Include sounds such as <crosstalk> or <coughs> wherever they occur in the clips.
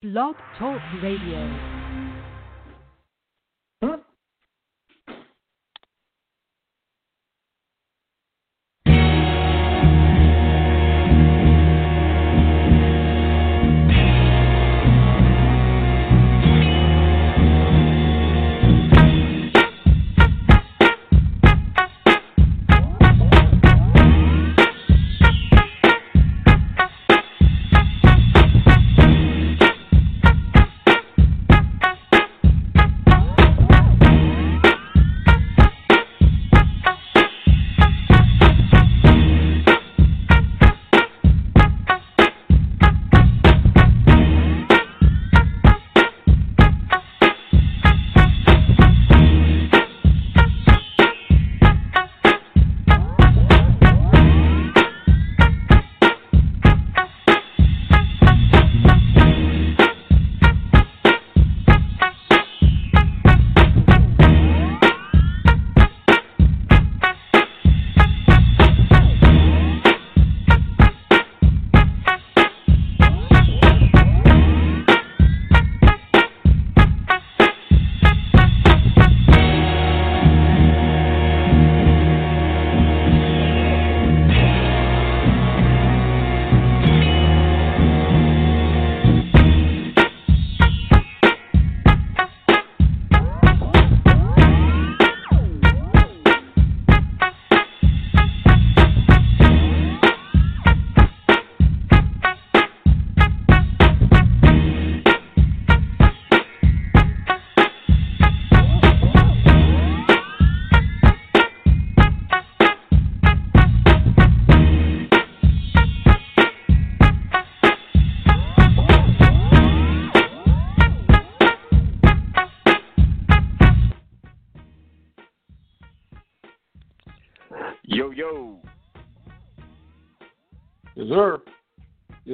Blog Talk Radio.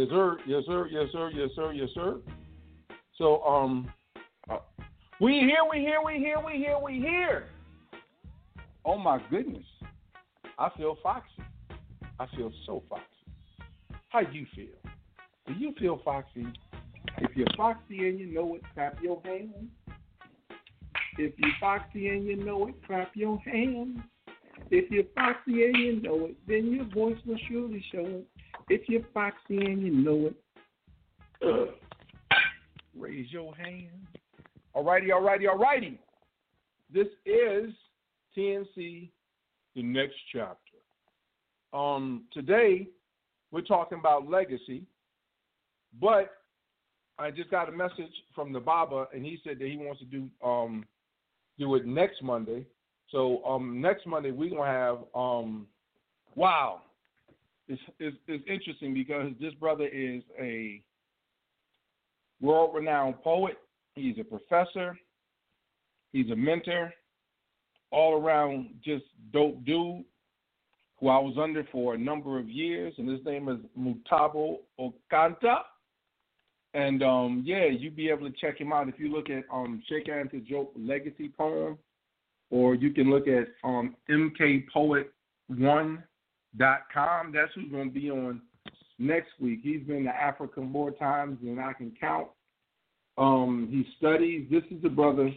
Yes sir, yes sir, yes sir, yes sir. Yes, sir. So um, uh, we here, we here, we here, we here, we here. Oh my goodness, I feel foxy. I feel so foxy. How do you feel? Do you feel foxy? If you're foxy and you know it, clap your hands. If you're foxy and you know it, clap your hands. If you're foxy and you know it, then your voice will surely show it. If you're foxy and you know it, <clears throat> raise your hand. Alrighty, alrighty, alrighty. This is TNC, the next chapter. Um, today we're talking about legacy, but I just got a message from the Baba, and he said that he wants to do um, do it next Monday. So um, next Monday we're gonna have um, wow, it's, it's, it's interesting because this brother is a world renowned poet. He's a professor. He's a mentor. All around just dope dude who I was under for a number of years. And his name is Mutabo Okanta. And um, yeah, you'll be able to check him out if you look at um, Cheikh Anta Diop Legacy Poem, or you can look at um, mkpoet1.com. That's who's going to be on next week. He's been to Africa more times than I can count. Um, he studies. This is the brother.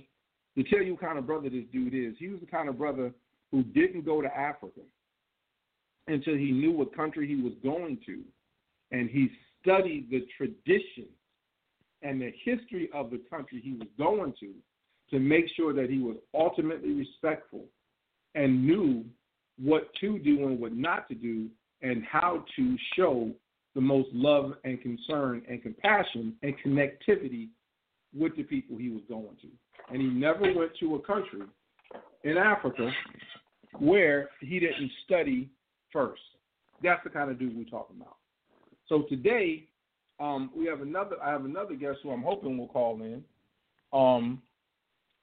To tell you what kind of brother this dude is, he was the kind of brother who didn't go to Africa until he knew what country he was going to, and he studied the tradition and the history of the country he was going to to make sure that he was ultimately respectful and knew what to do and what not to do and how to show the most love and concern and compassion and connectivity with the people he was going to. And he never went to a country in Africa where he didn't study first. That's the kind of dude we're talking about. So today, um, we have another. I have another guest who I'm hoping will call in, um,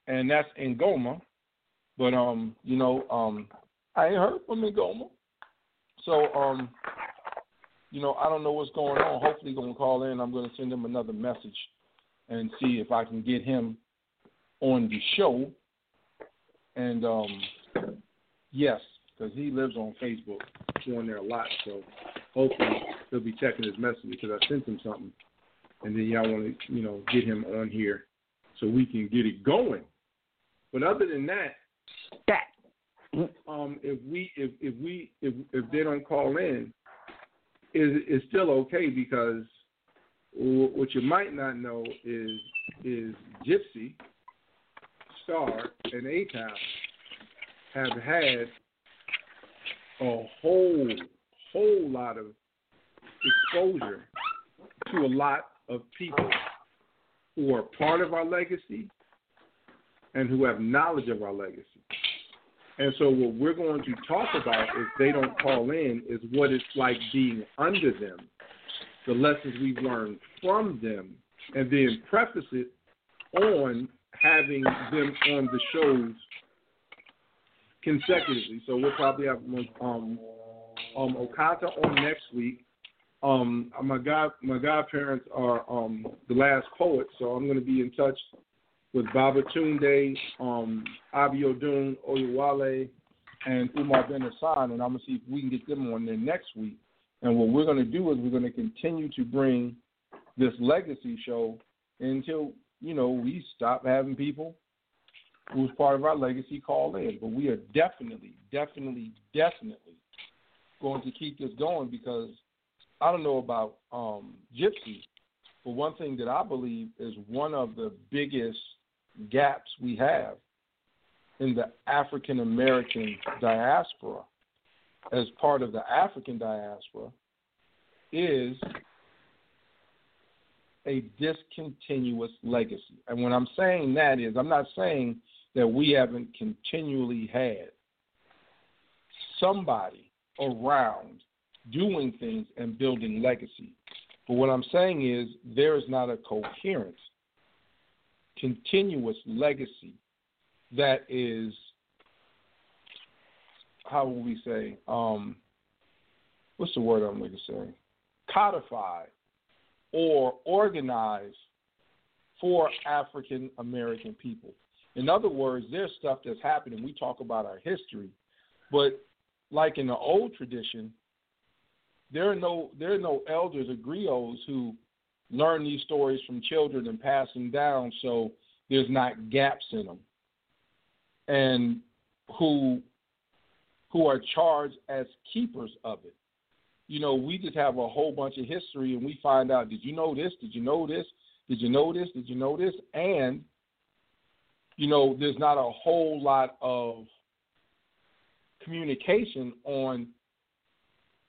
and that's Ngoma. But um, you know, um, I ain't heard from Ngoma. So um, you know, I don't know what's going on. Hopefully, he's gonna call in. I'm gonna send him another message and see if I can get him on the show. And um, yes, because he lives on Facebook, on there a lot. So hopefully he'll be checking his message because I sent him something and then y'all want to you know get him on here so we can get it going. But other than that, that um, if we if if we if if they don't call in, is is still okay because what you might not know is is Gypsy, Star, and A have had a whole whole lot of exposure to a lot of people who are part of our legacy and who have knowledge of our legacy. And so, what we're going to talk about, if they don't call in, is what it's like being under them, the lessons we've learned from them, and then preface it on having them on the shows consecutively. So we'll probably have um, um, Okanta on next week. Um, my god, my godparents are um, the last poets, so I'm going to be in touch with Baba Tunde, um, Abiodun Oyewole, and Umar Bin Hassan, and I'm to see if we can get them on there next week. And what we're to do is we're to continue to bring this legacy show until you know we stop having people who's part of our legacy call in. But we are definitely, definitely, definitely going to keep this going because I don't know about um, Gypsy, but one thing that I believe is one of the biggest gaps we have in the African American diaspora as part of the African diaspora is a discontinuous legacy. And when I'm saying that is, I'm not saying that we haven't continually had somebody around doing things and building legacy. But what I'm saying is there is not a coherent, continuous legacy that is, how will we say, um, what's the word I'm going to say? Codified or organized for African American people. In other words, there's stuff that's happening. We talk about our history, but like in the old tradition, there are no there are no elders or griots who learn these stories from children and pass them down so there's not gaps in them and who who are charged as keepers of it. You know we just have a whole bunch of history and we find out did you know this? Did you know this? Did you know this? Did you know this? And you know there's not a whole lot of communication on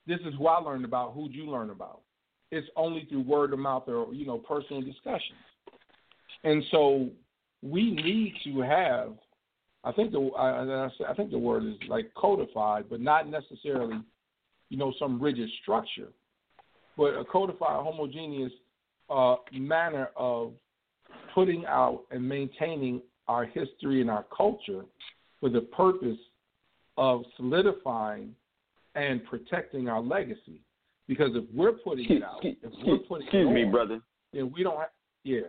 this is who I learned about. Who'd you learn about? It's only through word of mouth or you know personal discussions. And so we need to have. I think the I, I think the word is like codified, but not necessarily, you know, some rigid structure, but a codified, homogeneous uh, manner of putting out and maintaining our history and our culture for the purpose of solidifying and protecting our legacy. Because if we're putting it out, if we're putting excuse it me, on, brother. then we don't have. Yeah.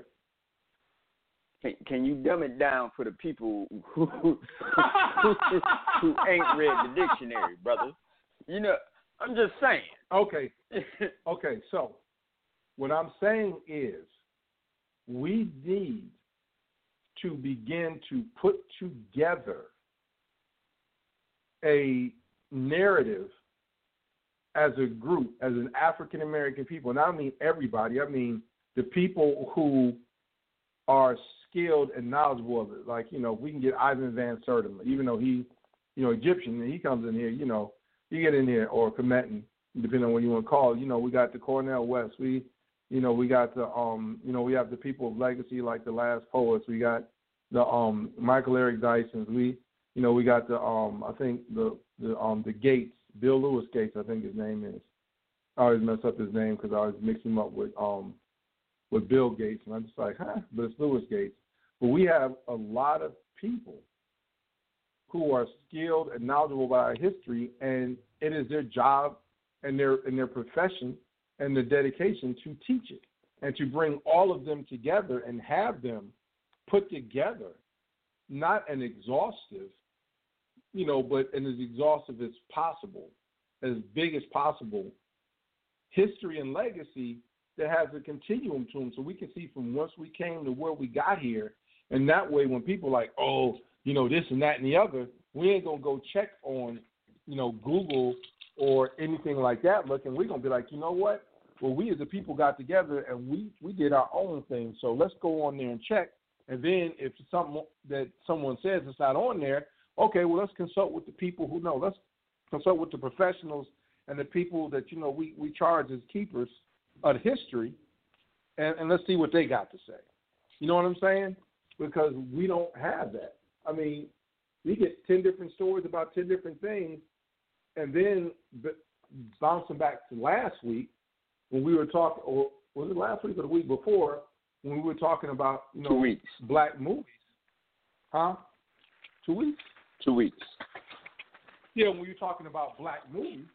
Can, can you dumb it down for the people who <laughs> who, who, who ain't read the dictionary, brother? You know, I'm just saying. Okay. <laughs> Okay. So, what I'm saying is, we need to begin to put together a narrative as a group, as an African American people, and I don't mean everybody, I mean the people who are skilled and knowledgeable of it. Like, you know, we can get Ivan Van Sertima, even though he, you know, Egyptian, and he comes in here, you know, you get in here, or Kemetan, depending on what you want to call it. You know, we got the Cornel West. We, you know, we got the, um, you know, we have the people of legacy like the last poets. We got the um Michael Eric Dyson's. We, you know, we got the, um, I think the, the, um, the Gates Bill Louis Gates, I think his name is. I always mess up his name because I always mix him up with um with Bill Gates, and I'm just like, huh? But it's Louis Gates. But we have a lot of people who are skilled and knowledgeable about our history, and it is their job and their and their profession and their dedication to teach it and to bring all of them together and have them put together, not an exhaustive, you know, but and as exhaustive as possible, as big as possible, history and legacy that has a continuum to them, so we can see from once we came to where we got here, and that way when people like, oh, you know, this and that and the other, we ain't gonna go check on, you know, Google or anything like that. Looking, we're gonna be like, you know what? Well, we as a people got together and we we did our own thing. So let's go on there and check. And then if something that someone says it's not on there, okay, well let's consult with the people who know. Let's consult with the professionals and the people that you know we we charge as keepers of history, and, and let's see what they got to say. You know what I'm saying? Because we don't have that. I mean, we get ten different stories about ten different things, and then bouncing back to last week when we were talking, or was it last week or the week before when we were talking about you know Two weeks. black movies? Huh? Two weeks? Two weeks. Yeah, when we were talking about black movies,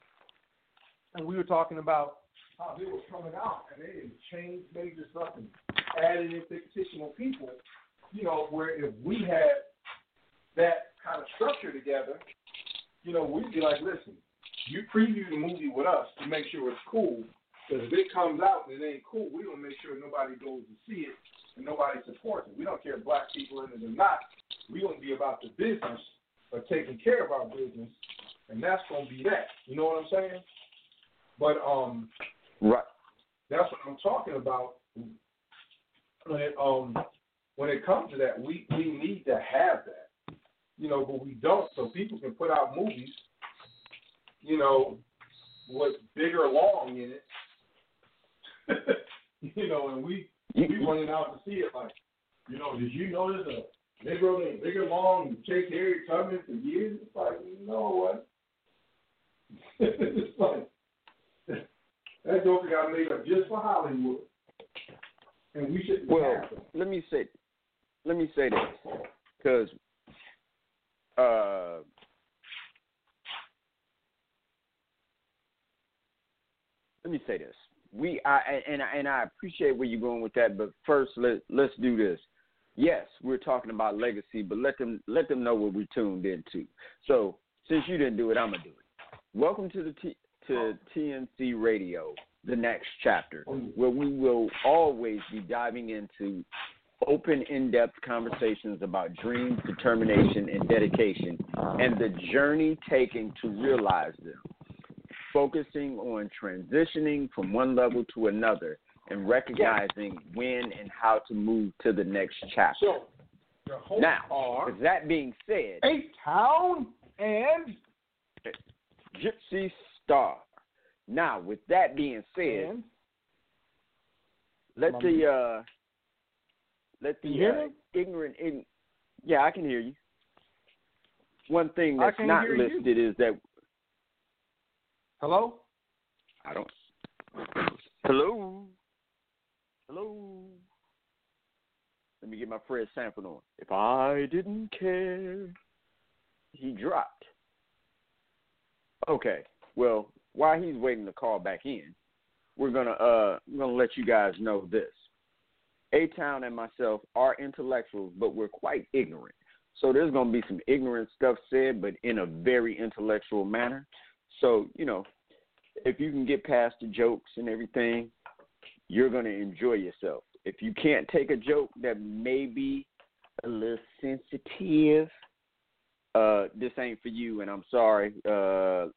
and we were talking about how they were coming out and they didn't change major stuff and added in fictional people, you know, where if we had that kind of structure together, you know, we'd be like, listen, you preview the movie with us to make sure it's cool. Because if it comes out and it ain't cool, we don't make sure nobody goes to see it and nobody supports it. We don't care if black people in it or not. We want to be about the business of taking care of our business, and that's going to be that. You know what I'm saying? But um, Right. that's what I'm talking about. When it um when it comes to that, we we need to have that, you know, but we don't. So people can put out movies, you know, with bigger long in it, <laughs> you know, and we we running out to see it like, you know, did you notice a Negro named Bigger Long and Chase Harriet Tubman for years? It's like, you know what? <laughs> it's like that joker got made up just for Hollywood, and we shouldn't Well, let me say, let me say this, because uh, let me say this. We I and I- and I appreciate where you're going with that, but first let let's do this. Yes, we're talking about legacy, but let them let them know what we tuned into. So since you didn't do it, I'm gonna do it. Welcome to the T, to TNC Radio, the next chapter, where we will always be diving into open, in-depth conversations about dreams, determination, and dedication, and the journey taken to realize them. Focusing on transitioning from one level to another and recognizing when and how to move to the next chapter. So the hosts Now, are with that being said, A Town and Gypsy Starr. Now, with that being said, and let the uh, let the Can you hear uh, ignorant, in. yeah, I can hear you. One thing that's not hear you. listed is that hello. I don't. Hello, hello. Let me get my Fred Sanford on. If I didn't care, he dropped. Okay. Well, while he's waiting to call back in, we're gonna uh we're gonna let you guys know this. A Town and myself are intellectuals, but we're quite ignorant. So there's gonna be some ignorant stuff said, but in a very intellectual manner. So you know, if you can get past the jokes and everything, you're gonna enjoy yourself. If you can't take a joke that may be a little sensitive, uh, this ain't for you, and I'm sorry. Uh,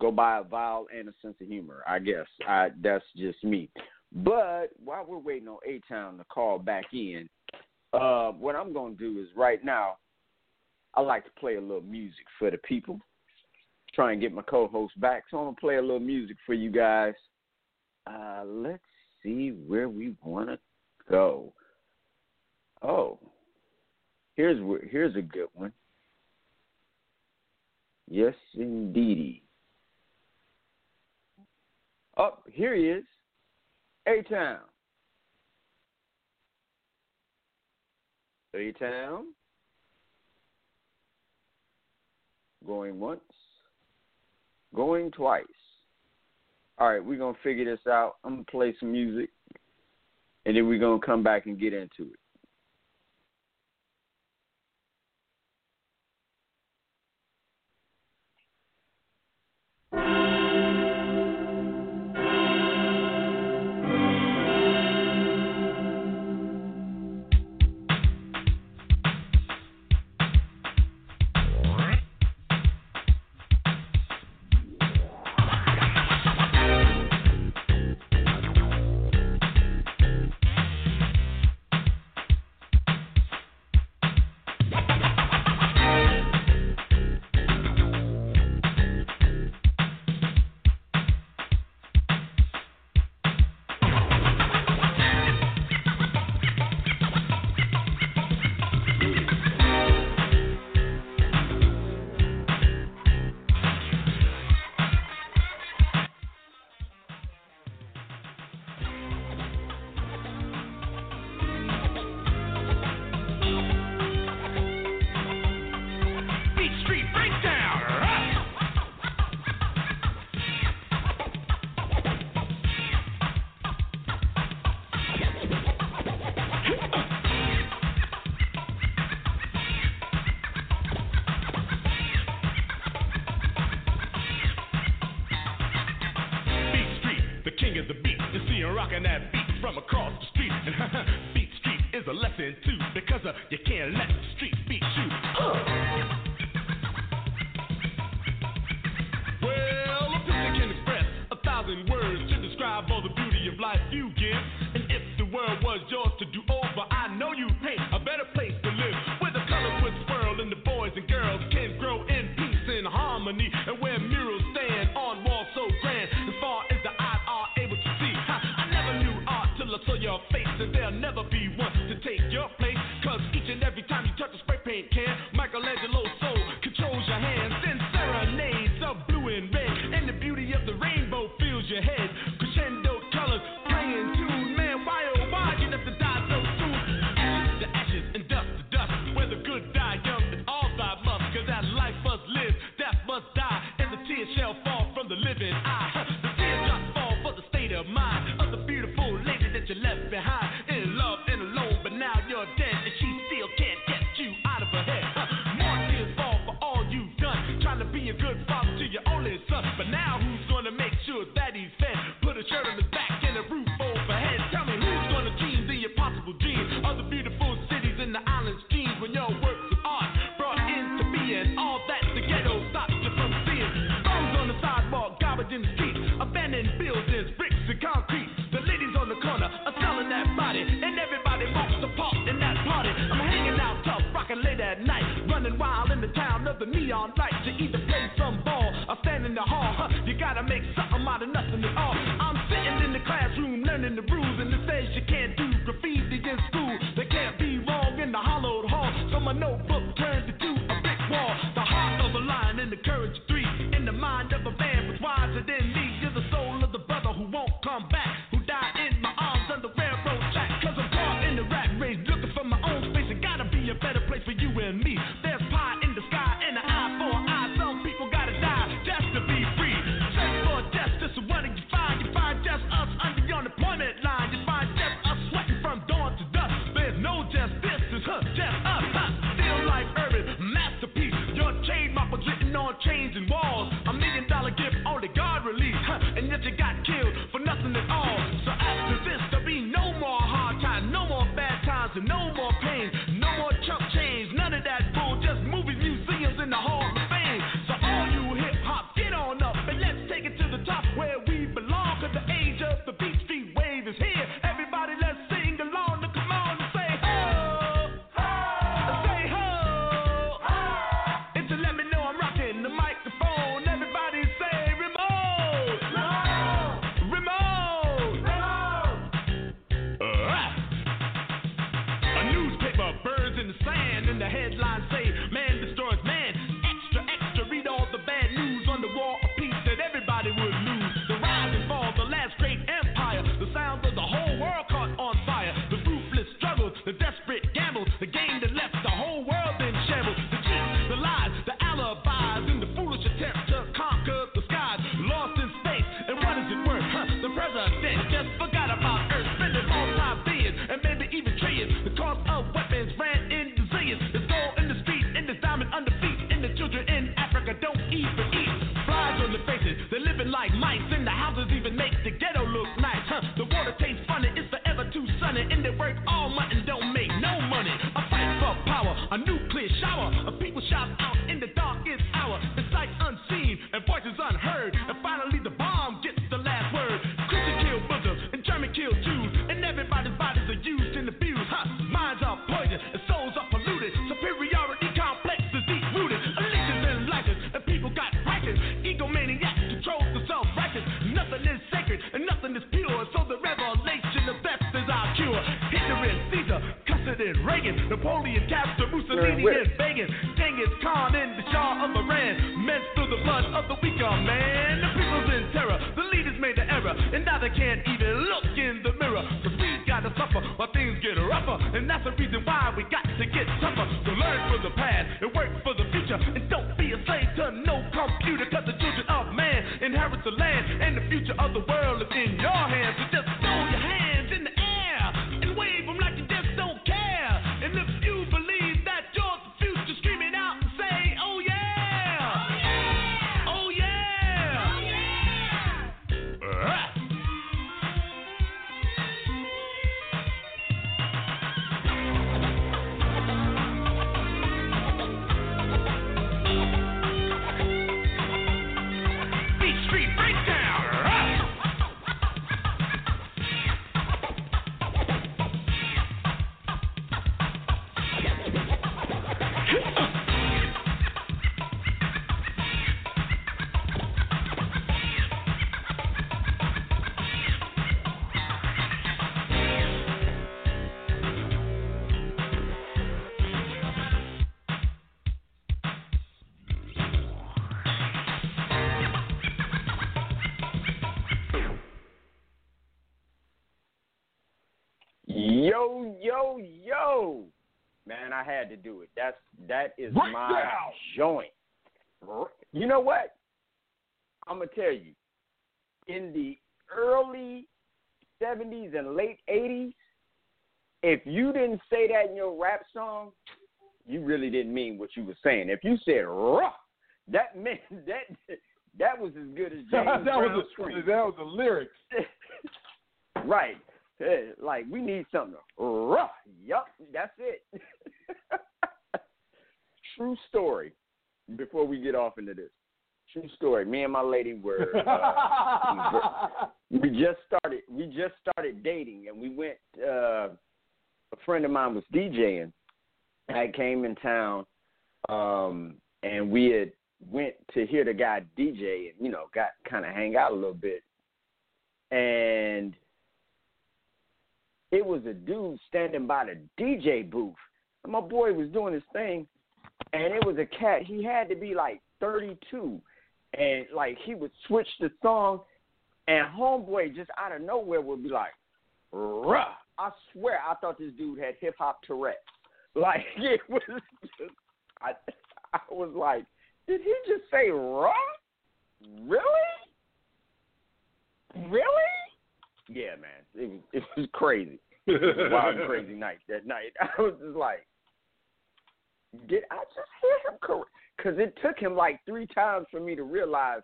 go buy a vowel and a sense of humor. I guess I that's just me. But while we're waiting on A Town to call back in, uh, what I'm gonna do is right now, I like to play a little music for the people. Try and get my co-host back, so I'm gonna play a little music for you guys. Uh, let's see where we wanna go. Oh, here's here's a good one. Yes, indeedy. Oh, here he is. A Town. A Town. Going once. Going twice. All right, we're going to figure this out. I'm going to play some music. And then we're going to come back and get into it. Yo, yo. Man, I had to do it. That's that is Break my down. joint. You know what? I'm gonna tell you. In the early seventies and late eighties, if you didn't say that in your rap song, you really didn't mean what you were saying. If you said "ruh," that meant <laughs> that that was as good as <laughs> James that was scream. that was the lyrics. <laughs> right. Like we need something. Rough. Yup, that's it. <laughs> True story. Before we get off into this, true story. Me and my lady were. Uh, <laughs> we just started. We just started dating, and we went. Uh, a friend of mine was DJing. I came in town, um, and we had went to hear the guy DJ, and you know, got kind of hang out a little bit, and it was a dude standing by the DJ booth. And my boy was doing his thing, and it was a cat. He had to be like 32, and like he would switch the song, and homeboy just out of nowhere would be like, "Ruh!" I swear, I thought this dude had hip hop Tourette's. <laughs> Like it was just, I, I was like, did he just say "ruh"? Really? Really? Yeah, man. It it was crazy. It was a wild <laughs> crazy night that night. <laughs> I was just like, did I just hear him correct? Because it took him like three times for me to realize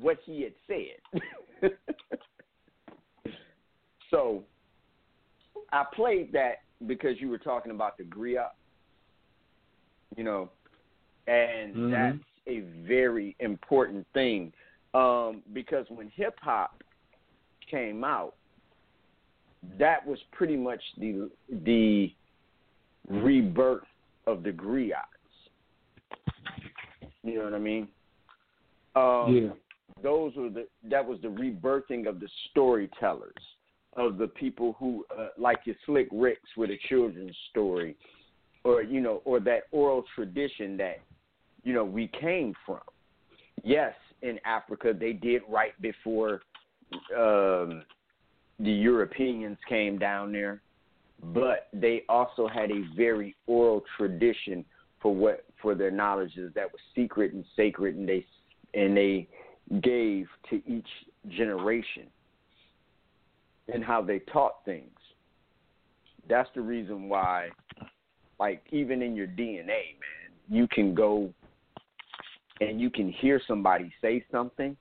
what he had said. <laughs> so I played that because you were talking about the griot, you know, and Mhm. that's a very important thing um, because when hip hop came out, that was pretty much the the rebirth of the griots. You know what I mean? Um, yeah. those were the that was the rebirthing of the storytellers of the people who uh, like your slick ricks with a children's story or you know or that oral tradition that you know we came from yes in africa they did right before um the europeans came down there but they also had a very oral tradition for what for their knowledges that was secret and sacred and they and they gave to each generation and how they taught things. That's the reason why, like, even in your DNA, man, you can go and you can hear somebody say something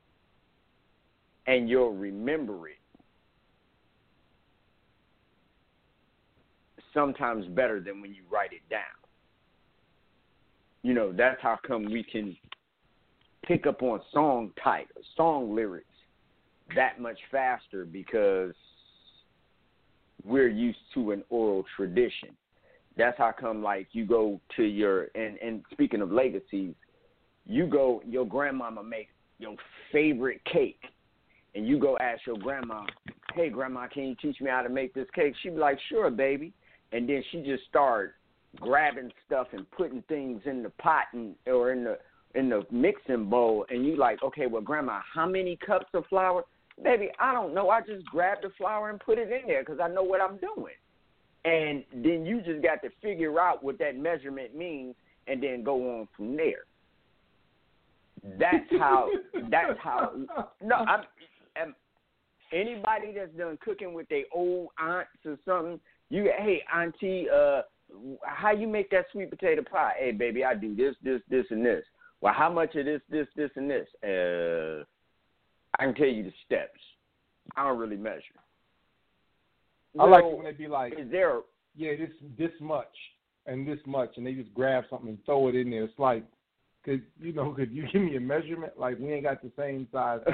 and you'll remember it sometimes better than when you write it down. You know, that's how come we can pick up on song titles, song lyrics that much faster because we're used to an oral tradition. That's how come like you go to your and and speaking of legacies, you go your grandmama make your favorite cake and you go ask your grandma, Hey grandma, can you teach me how to make this cake? She'd be like, Sure, baby and then she just start grabbing stuff and putting things in the pot and or in the in the mixing bowl and you like, okay, well grandma, how many cups of flour? Baby, I don't know. I just grabbed the flour and put it in there because I know what I'm doing. And then you just got to figure out what that measurement means and then go on from there. That's how. that's how. No, I'm. am anybody that's done cooking with their old aunts or something, you hey auntie, uh, how you make that sweet potato pie? Hey baby, I do this, this, this, and this. Well, how much of this, this, this, and this? Uh, I can tell you the steps. I don't really measure. I like it when they be like, Is there? A, yeah, this this much and this much, and they just grab something and throw it in there. It's like, could you know, could you <laughs> give me a measurement? Like we ain't got the same size. <laughs>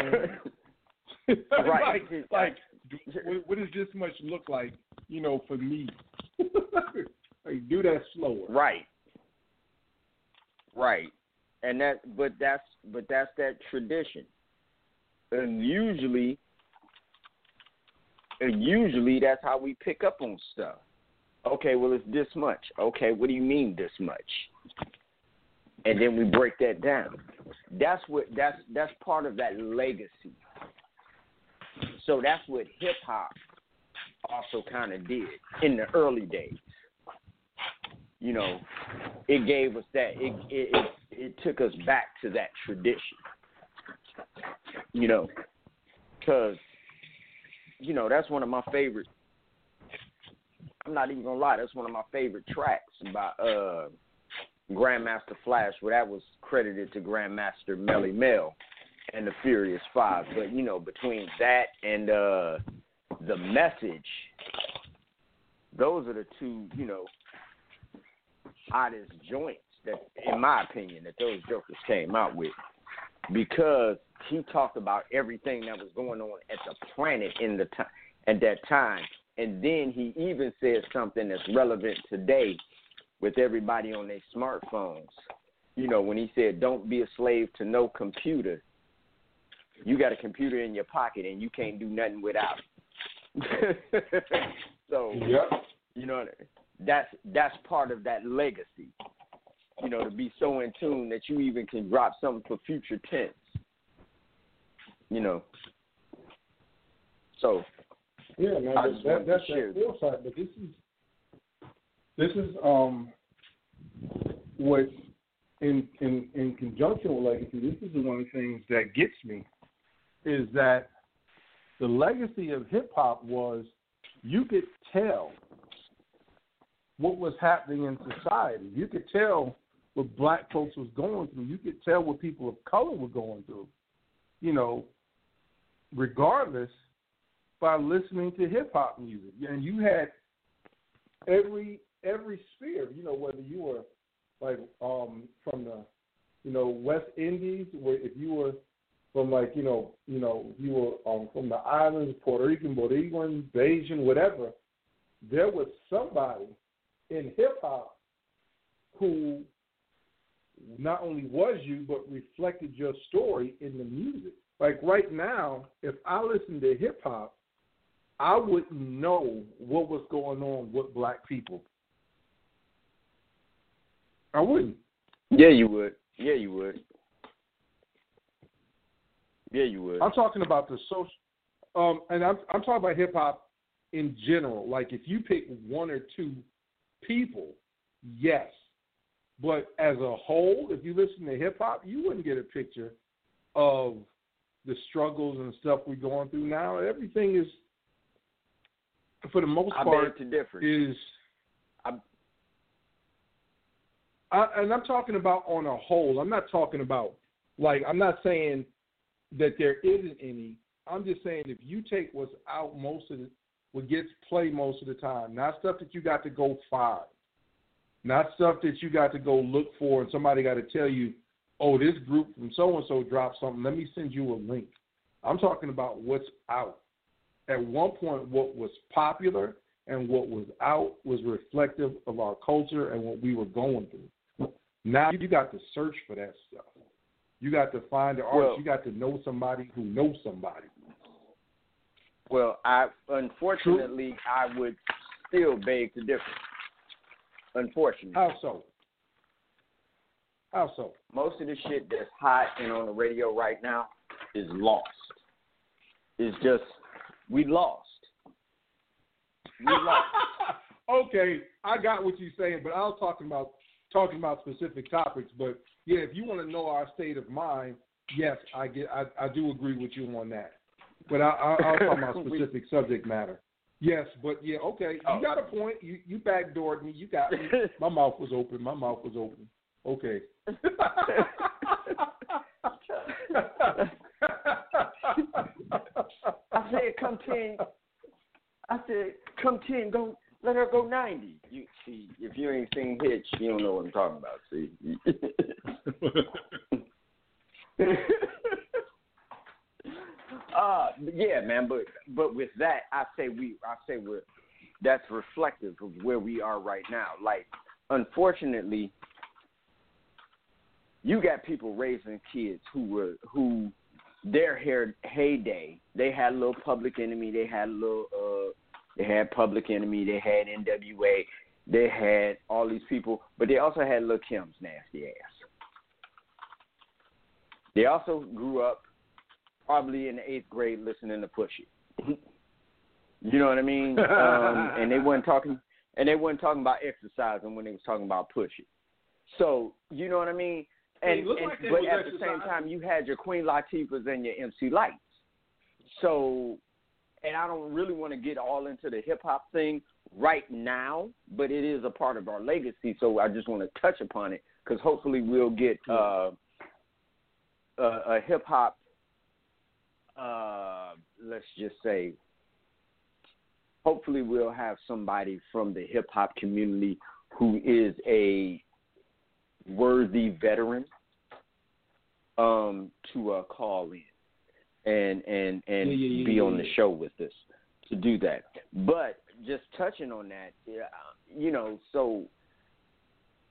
<laughs> Right. like, like what, what does this much look like? You know, for me. <laughs> like, do that slower. Right. Right. And that but that's but that's that tradition. And usually and usually that's how we pick up on stuff. Okay, well it's this much. Okay, what do you mean this much? And then we break that down. That's what that's that's part of that legacy. So that's what hip hop also kind of did in the early days. You know, it gave us that. It it it, it took us back to that tradition. You know, because you know that's one of my favorite. I'm not even gonna lie. That's one of my favorite tracks by uh, Grandmaster Flash, where that was credited to Grandmaster Melle Mel and the Furious Five. But you know, between that and uh, the message, those are the two, you know, hottest joints that, in my opinion, that those jokers came out with, because he talked about everything that was going on at the planet in the time at that time, and then he even said something that's relevant today with everybody on their smartphones. You know, when he said, "Don't be a slave to no computer." You got a computer in your pocket and you can't do nothing without it. <laughs> so, Yep. you know, that's that's part of that legacy. You know, to be so in tune that you even can drop something for future tense. You know. So Yeah, man. I That, that, that's that feel side, but this is this is um what in in in conjunction with legacy. This is the one of the things that gets me is that the legacy of hip hop was you could tell what was happening in society. You could tell what black folks was going through. You could tell what people of color were going through. You know, regardless by listening to hip hop music. And you had every every sphere, you know, whether you were like um from the you know, West Indies, where if you were from like, you know, you know, you were um from the islands, Puerto Rican, Boricuan, Bayesian, whatever, there was somebody in hip hop who not only was you but reflected your story in the music. Like right now, if I listen to hip hop, I wouldn't know what was going on with black people. I wouldn't. Yeah, you would. Yeah, you would. Yeah, you would. I'm talking about the social, um, and I'm I'm talking about hip hop in general. Like if you pick one or two people, yes, but as a whole, if you listen to hip hop, you wouldn't get a picture of the struggles and stuff we're going through now. Everything is, for the most I part, is. I'm- I, and I'm talking about on a whole. I'm not talking about like I'm not saying that there isn't any. I'm just saying if you take what's out most of the, what gets played most of the time, not stuff that you got to go find, not stuff that you got to go look for, and somebody got to tell you, oh, this group from so and so dropped something. Let me send you a link. I'm talking about what's out. At one point, what was popular and what was out was reflective of our culture and what we were going through. Now you got to search for that stuff. You got to find the artist. Well- you got to know somebody who knows somebody. Well, I unfortunately I would still beg to differ. Unfortunately, How so? How so? most of the shit that's hot and on the radio right now is lost. It's just we lost. We lost. <laughs> okay, I got what you're saying, but I was talking about talking about specific topics. But yeah, if you want to know our state of mind, yes, I get, I, I do agree with you on that. But I, I, I was talking about <laughs> We- specific subject matter. Yes, but yeah, okay, you Oh. got a point. You you backdoored me. You got me. <laughs> My mouth was open. My mouth was open. Okay. <laughs> I said, come ten. I said, come ten. Go. Let her go ninety. You see, if you ain't seen Hitch, you don't know what I'm talking about. See. <laughs> uh, yeah, man. But but with that, I say we. I say we're. That's reflective of where we are right now. Like, unfortunately, you got people raising kids who were who their hair heyday. They had a little Public Enemy. They had a little. uh They had Public Enemy. They had N.W.A. They had all these people, but they also had Lil Kim's nasty ass. They also grew up probably in the eighth grade listening to Push It. <laughs> You know what I mean? Um, <laughs> and they weren't talking, and they weren't talking about exercising when they was talking about pushing. So you know what I mean? And, It and like but at the same time, you had your Queen Latifahs and your MC Lytes. So, and I don't really want to get all into the hip hop thing right now, but it is a part of our legacy. So I just want to touch upon it because hopefully we'll get uh, a, a hip hop. Uh, let's just say. Hopefully, we'll have somebody from the hip hop community who is a worthy veteran um, to uh, call in and and and Yeah, yeah, be on the show with us to do that. But just touching on that, yeah, you know, so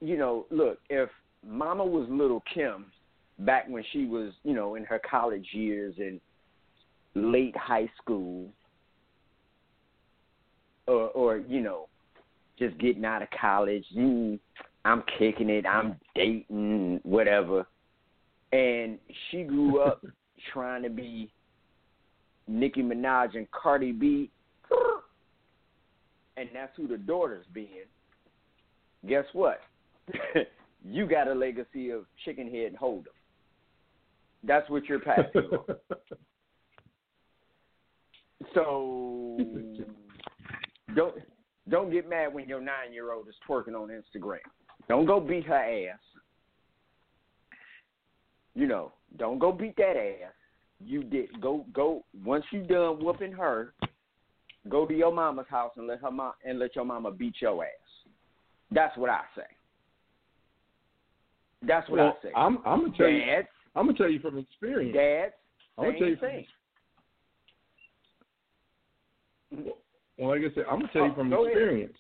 you know, look, if Mama was Lil Kim back when she was, you know, in her college years and late high school, or or you know, just getting out of college, mm, I'm kicking it, I'm dating, whatever, and she grew up <laughs> trying to be Nicki Minaj and Cardi B, and that's who the daughter's being. Guess what? <laughs> you got a legacy of chicken head and hold 'em. That's what you're passing on. <laughs> So don't don't get mad when your nine year old is twerking on Instagram. Don't go beat her ass. You know, don't go beat that ass. You did go go once you done whooping her, go to your mama's house and let her mom and let your mama beat your ass. That's what I say. That's what well, I say. I'm I'm gonna tell you. I'm gonna tell you from experience. dads, I'm gonna tell you from. Well, like I said, I'm gonna tell you Oh, from experience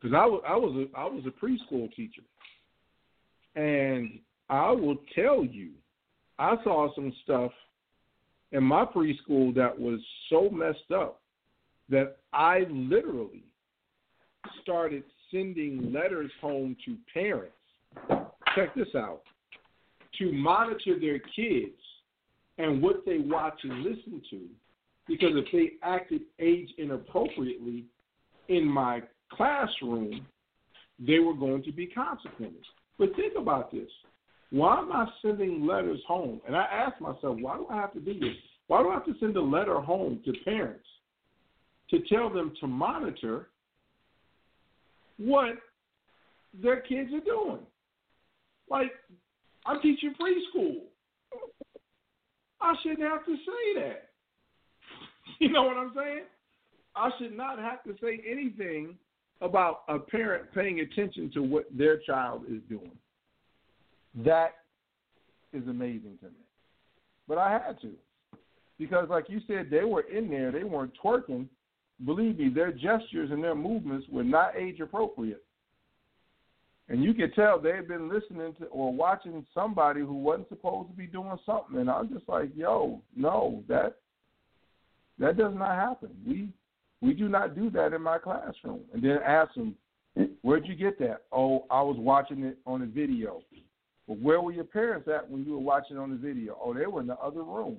because I was I was a I was a preschool teacher, and I will tell you, I saw some stuff in my preschool that was so messed up that I literally started sending letters home to parents. Check this out to monitor their kids and what they watch and listen to because if they acted age inappropriately in my classroom, they were going to be consequences. But think about this. Why am I sending letters home? And I ask myself, why do I have to do this? Why do I have to send a letter home to parents to tell them to monitor what their kids are doing? Like, I'm teaching preschool. I shouldn't have to say that. <laughs> You know what I'm saying? I should not have to say anything about a parent paying attention to what their child is doing. That is amazing to me. But I had to. Because, like you said, they were in there, they weren't twerking. Believe me, their gestures and their movements were not age appropriate. And you could tell they had been listening to or watching somebody who wasn't supposed to be doing something. And I'm just like, yo, no, that that does not happen. We we do not do that in my classroom. And then ask them, mm. where'd you get that? Oh, I was watching it on a video. Where were your parents at when you were watching on the video? Oh, they were in the other room.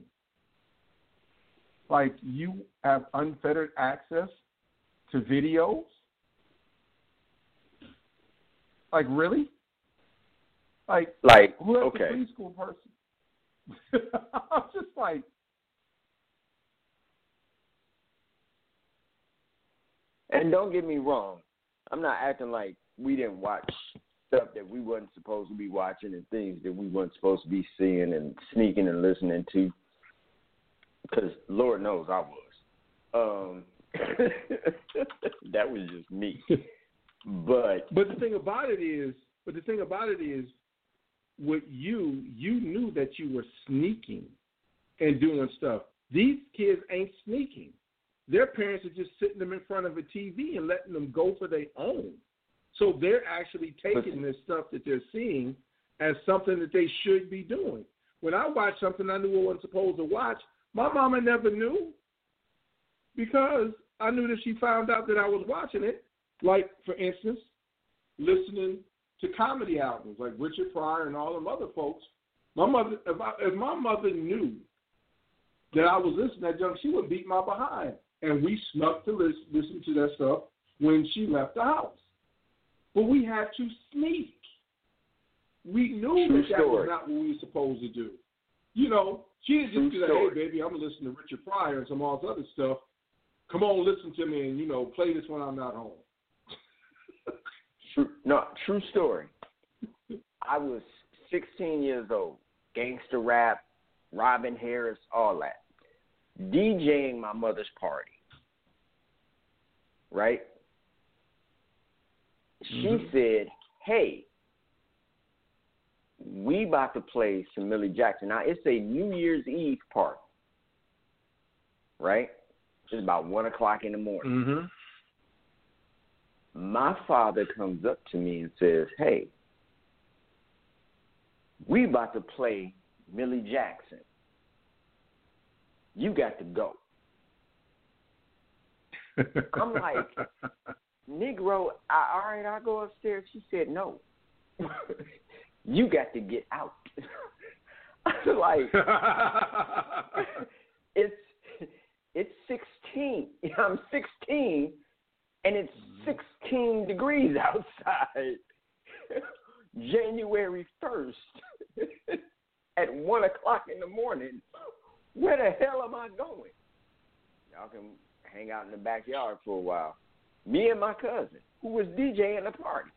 Like you have unfettered access to videos? Like really? Like Like, who has okay. a preschool person? <laughs> I'm just like, And don't get me wrong, I'm not acting like we didn't watch stuff that we wasn't supposed to be watching and things that we weren't supposed to be seeing and sneaking and listening to. Because Lord knows I was. Um, <laughs> that was just me. <laughs> But But the thing about it is, but the thing about it is, with you, you knew that you were sneaking and doing stuff. These kids ain't sneaking. Their parents are just sitting them in front of a TV and letting them go for their own. So they're actually taking this stuff that they're seeing as something that they should be doing. When I watched something I knew I wasn't supposed to watch, my mama never knew because I knew that she found out that I was watching it. Like, for instance, listening to comedy albums like Richard Pryor and all them other folks. My mother, if, I, if my mother knew that I was listening to that junk, she would beat my behind. and we snuck to listen, listen to that stuff when she left the house. But we had to sneak. We knew True that that story. was not what we were supposed to do. You know, she didn't True just be like, story. "Hey, baby, I'm gonna listen to Richard Pryor and some all this other stuff. Come on, listen to me, and you know, play this when I'm not home." <laughs> True, no, true story. I was 16 years old, gangster rap, Robin Harris, all that. DJing my mother's party. Right? She Mhm. said, "Hey, we about to play some Millie Jackson. Now it's a New Year's Eve party, right? It's about one o'clock in the morning. Mm-hmm. my father comes up to me and says, Hey, we about to play Millie Jackson. You got to go. <laughs> I'm like, Negro, I, all right, I'll go upstairs. She said, No. <laughs> you got to get out. <laughs> Like, <laughs> it's it's 16. I'm 16, and it's mm-hmm. 16 degrees outside. January 1st at one o'clock in the morning. Where the hell am I going? Y'all can hang out in the backyard for a while. Me and my cousin, who was DJing the party.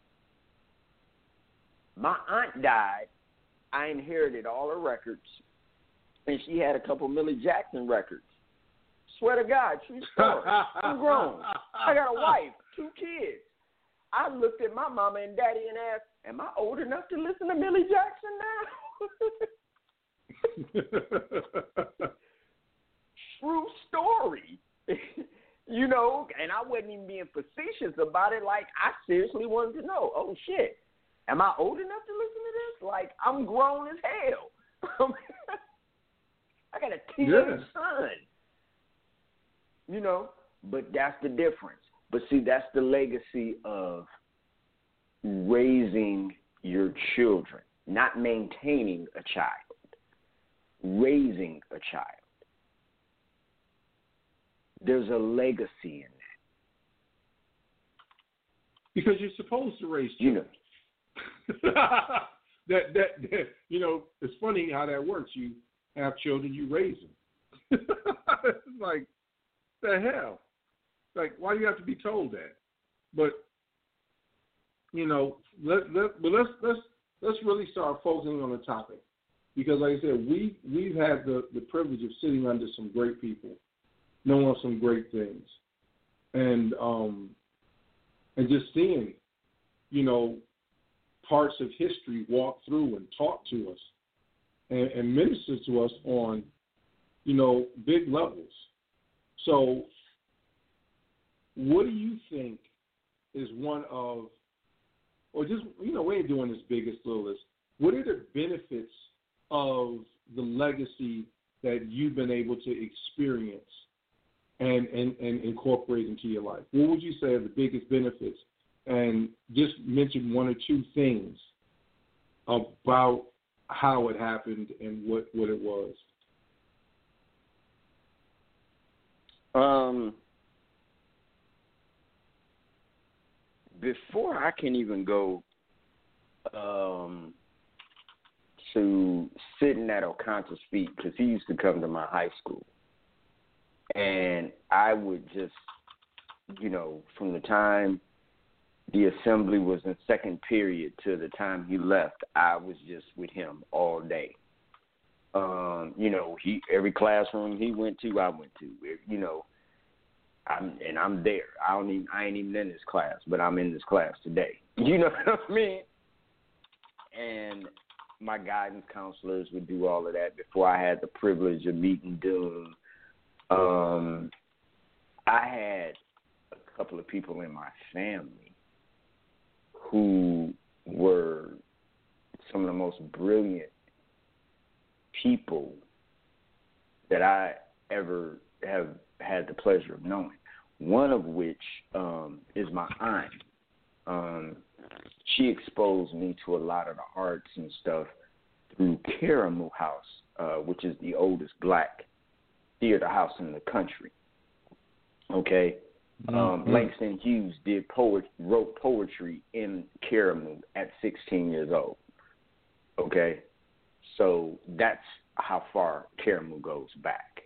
My aunt died. I inherited all her records, and she had a couple Millie Jackson records. Swear to God, true story. I'm grown. I got a wife, two kids. I looked at my mama and daddy and asked, Am I old enough to listen to Millie Jackson now? <laughs> <laughs> True story. <laughs> you know, and I wasn't even being facetious about it. Like, I seriously wanted to know, oh shit, am I old enough to listen to this? Like, I'm grown as hell. <laughs> I got a teenage Yeah. son. You know, but that's the difference. But see, that's the legacy of raising your children, not maintaining a child, raising a child. There's a legacy in that. because you're supposed to raise You children. know, <laughs> that, that that you know, it's funny how that works. You have children, you raise them. <laughs> it's like the hell. Like why do you have to be told that? But you know, let let but let's let's let's really start focusing on the topic. Because like I said, we we've had the, the privilege of sitting under some great people, knowing some great things. And um and just seeing, you know, parts of history walk through and talk to us and, and minister to us on, you know, big levels. So, what do you think is one of, or just, you know, we ain't doing this biggest little list. What are the benefits of the legacy that you've been able to experience and, and, and incorporate into your life? What would you say are the biggest benefits? And just mention one or two things about how it happened and what, what it was. um, before I can even go um, to sitting at O'Connor's feet, because he used to come to my high school, and I would just, you know, from the time the assembly was in second period to the time he left, I was just with him all day. Um, you know, he every classroom he went to, I went to. You know, I'm and I'm there. I don't even I ain't even in this class, but I'm in this class today. <laughs> You know what I mean? And my guidance counselors would do all of that before I had the privilege of meeting Doom. Um, I had a couple of people in my family who were some of the most brilliant people that I ever have had the pleasure of knowing. One of which um, is my aunt. Um, she exposed me to a lot of the arts and stuff through Karamu House, uh, which is the oldest black theater house in the country. Okay, um, Mhm. Langston Hughes did poet wrote poetry in Karamu at 16 years old. Okay, so that's how far Karamu goes back.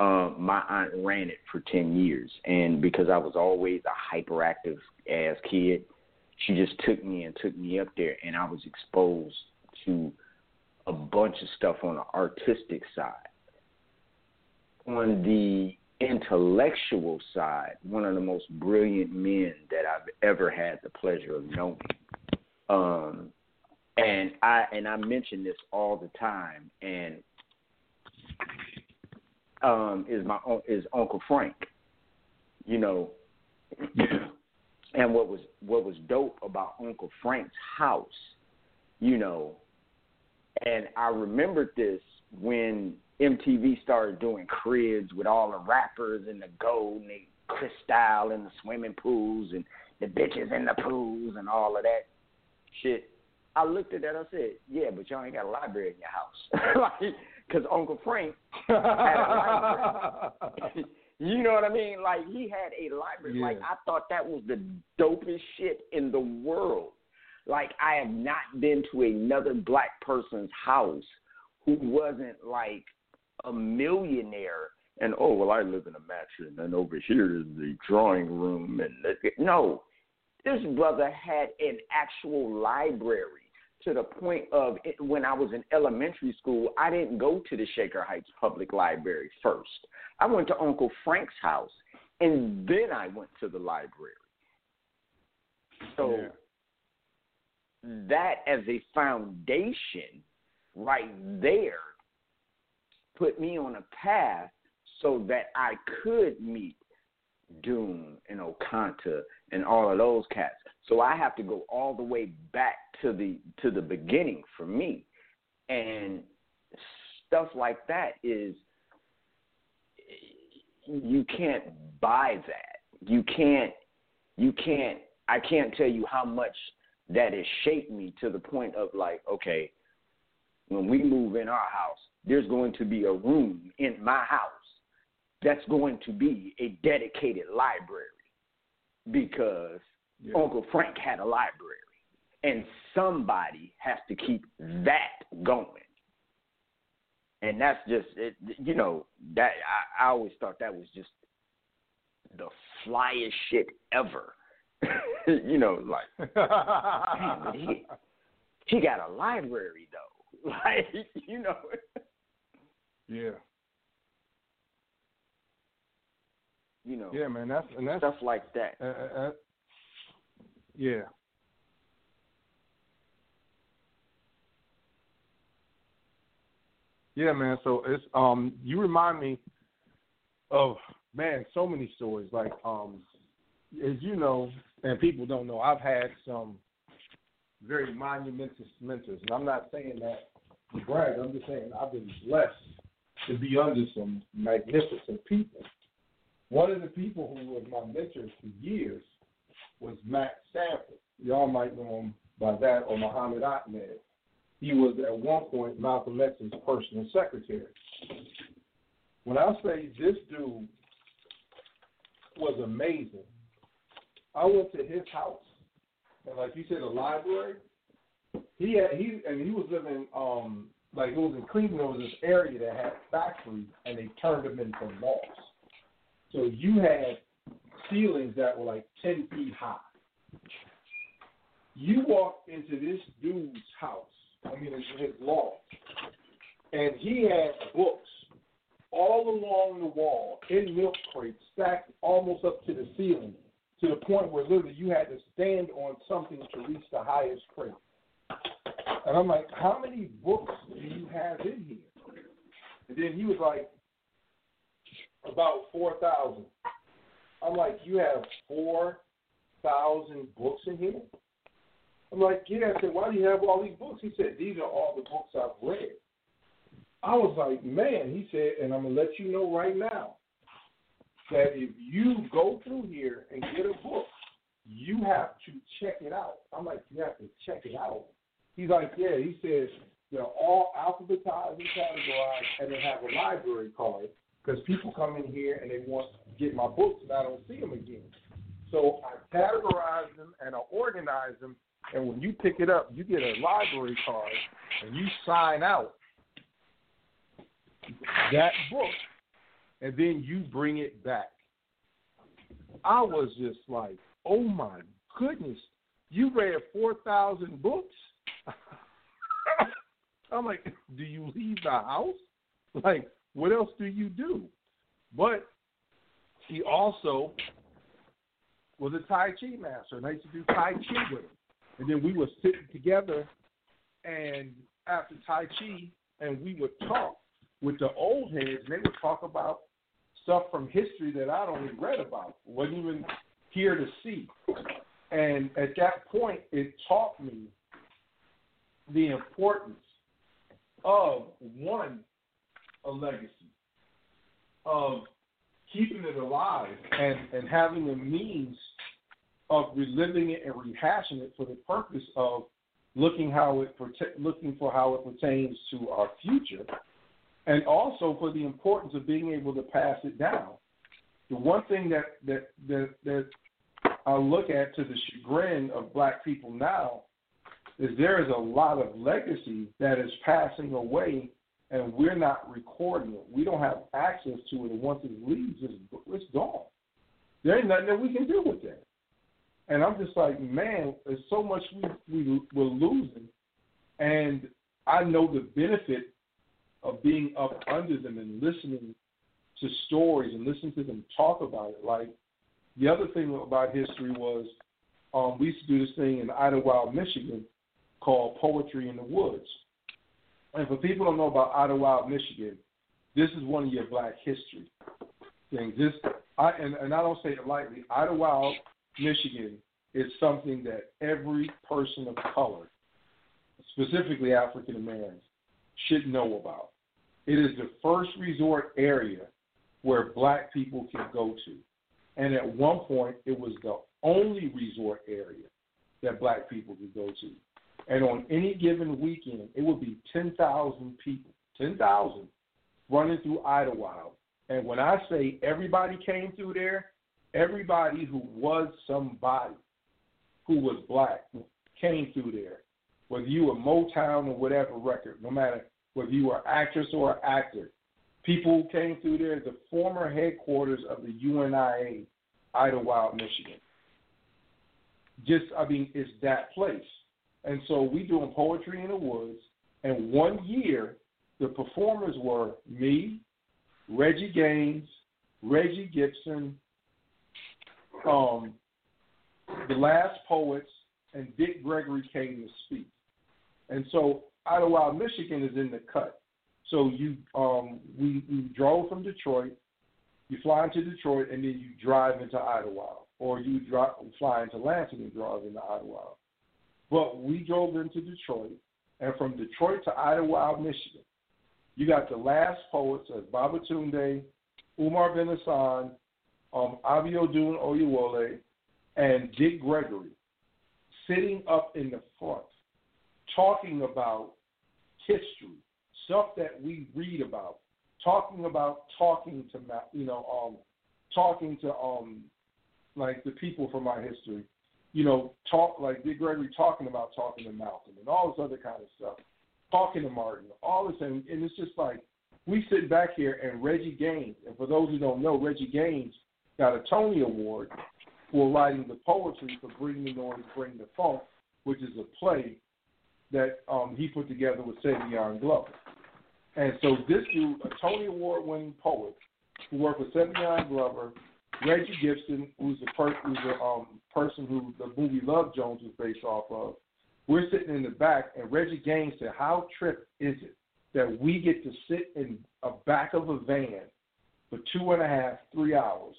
Um, my aunt ran it for 10 years, and because I was always a hyperactive ass kid, she just took me and took me up there, and I was exposed to a bunch of stuff on the artistic side. On the intellectual side, one of the most brilliant men that I've ever had the pleasure of knowing. Um, and I and I mention this all the time, and um, is my is Uncle Frank. You know, <clears throat> and what was what was dope about Uncle Frank's house, you know, and I remembered this when MTV started doing cribs with all the rappers and the gold and the crystal and the swimming pools and the bitches in the pools and all of that shit. I looked at that. I said, "Yeah, but y'all ain't got a library in your house, <laughs> like, because Uncle Frank had a library. <laughs> you know what I mean? Like he had a library. Like I thought that was the dopest shit in the world. Like I have not been to another black person's house who wasn't like a millionaire and oh well I live in a mansion and over here is the drawing room and the, no this brother had an actual library to the point of it, when I was in elementary school, I didn't go to the Shaker Heights Public Library first. I went to Uncle Frank's house, and then I went to the library. So Yeah. that as a foundation right there put me on a path so that I could meet Doom and Okanta and all of those cats. So I have to go all the way back to the to the beginning for me. And stuff like that is you can't buy that. You can't you can't I can't tell you how much that has shaped me to the point of like, okay, when we move in our house, there's going to be a room in my house that's going to be a dedicated library because Yeah. Uncle Frank had a library. And somebody has to keep that going. And that's just it, you know, that I, I always thought that was just the flyest shit ever. <laughs> you know, like <laughs> man, he he got a library though. <laughs> Like, you know. Yeah. You know, Yeah, man. That's and that's stuff like that. Uh, uh, uh, yeah. Yeah, man. So it's um you remind me of man, so many stories. Like um as you know, and people don't know, I've had some very monumentous mentors. And I'm not saying that to brag, I'm just saying I've been blessed to be under some magnificent people. One of the people who was my mentor for years was Max Stanford. Y'all might know him by that or Muhammad Ahmed. He was at one point Malcolm X's personal secretary. When I say this dude was amazing, I went to his house, and like you said, a library. He had he and he was living um like it was in Cleveland. There was this area that had factories, and they turned them into malls. So you had ceilings that were like ten feet high. You walk into this dude's house, I mean into his loft, and he had books all along the wall in milk crates, stacked almost up to the ceiling, to the point where literally you had to stand on something to reach the highest crate. And I'm like, how many books do you have in here? And then he was like, about 4,000. I'm like, you have 4,000 books in here? I'm like, yeah. I said, why do you have all these books? He said, these are all the books I've read. I was like, man, he said, and I'm going to let you know right now that if you go through here and get a book, you have to check it out. I'm like, you have to check it out. He's like, yeah. He says they're all alphabetized and categorized, and they have a library card because people come in here and they want to get my books and I don't see them again. So I categorize them and I organize them. And when you pick it up, you get a library card and you sign out that book and then you bring it back. I was just like, oh my goodness, you read 4,000 books? <laughs> I'm like, do you leave the house? Like, what else do you do? But he also was a Tai Chi master, and I used to do Tai Chi with him. And then we were sitting together, and after Tai Chi, and we would talk with the old heads, and they would talk about stuff from history that I'd only read about, wasn't even here to see. And at that point, it taught me the importance of one, a legacy, of keeping it alive and, and having a means of reliving it and rehashing it for the purpose of looking how it looking for how it pertains to our future, and also for the importance of being able to pass it down. The one thing that that that, that I look at to the chagrin of black people now is there is a lot of legacy that is passing away and we're not recording it. We don't have access to it, and once it leaves, it's, it's gone. There ain't nothing that we can do with that. And I'm just like, man, there's so much we, we we're losing, and I know the benefit of being up under them and listening to stories and listening to them talk about it. Like the other thing about history was um, we used to do this thing in Idlewild, Michigan, called Poetry in the Woods. And for people who don't know about Idlewild, Michigan, this is one of your black history things. This, I, and, and I don't say it lightly, Idlewild, Michigan is something that every person of color, specifically African Americans, should know about. It is the first resort area where black people can go to. And at one point, it was the only resort area that black people could go to. And on any given weekend, it would be 10,000 people, 10,000 running through Idlewild. And when I say everybody came through there, everybody who was somebody who was black came through there. Whether you were Motown or whatever record, no matter whether you were actress or actor, people came through there. The former headquarters of the UNIA, Idlewild, Michigan. Just, I mean, it's that place. And so we doing poetry in the woods. And one year, the performers were me, Reggie Gaines, Reggie Gibson, um, the last poets, and Dick Gregory came to speak. And so Idlewild, Michigan is in the cut. So you um, we, we drove from Detroit, you fly into Detroit, and then you drive into Idlewild, or you drive, fly into Lansing and drive into Idlewild. But we drove into Detroit, and from Detroit to Idlewild, Michigan, you got the last poets as Babatunde, Umar bin Hassan, um, Abiodun Oyewole, and Dick Gregory sitting up in the front talking about history, stuff that we read about, talking about talking to you know um talking to um like the people from our history you know, talk like Dick Gregory talking about talking to Malcolm and all this other kind of stuff, talking to Martin, all this, and, and it's just like we sit back here and Reggie Gaines, and for those who don't know, Reggie Gaines got a Tony Award for writing the poetry for Bring the Noise, Bring the Funk, which is a play that um, he put together with Savion Glover. And so this dude, a Tony Award winning poet who worked with Savion Glover, Reggie Gibson, who's the per- who's the um, person who the movie Love Jones was based off of. We're sitting in the back, and Reggie Gaines said, "How trip is it that we get to sit in a back of a van for two and a half, three hours,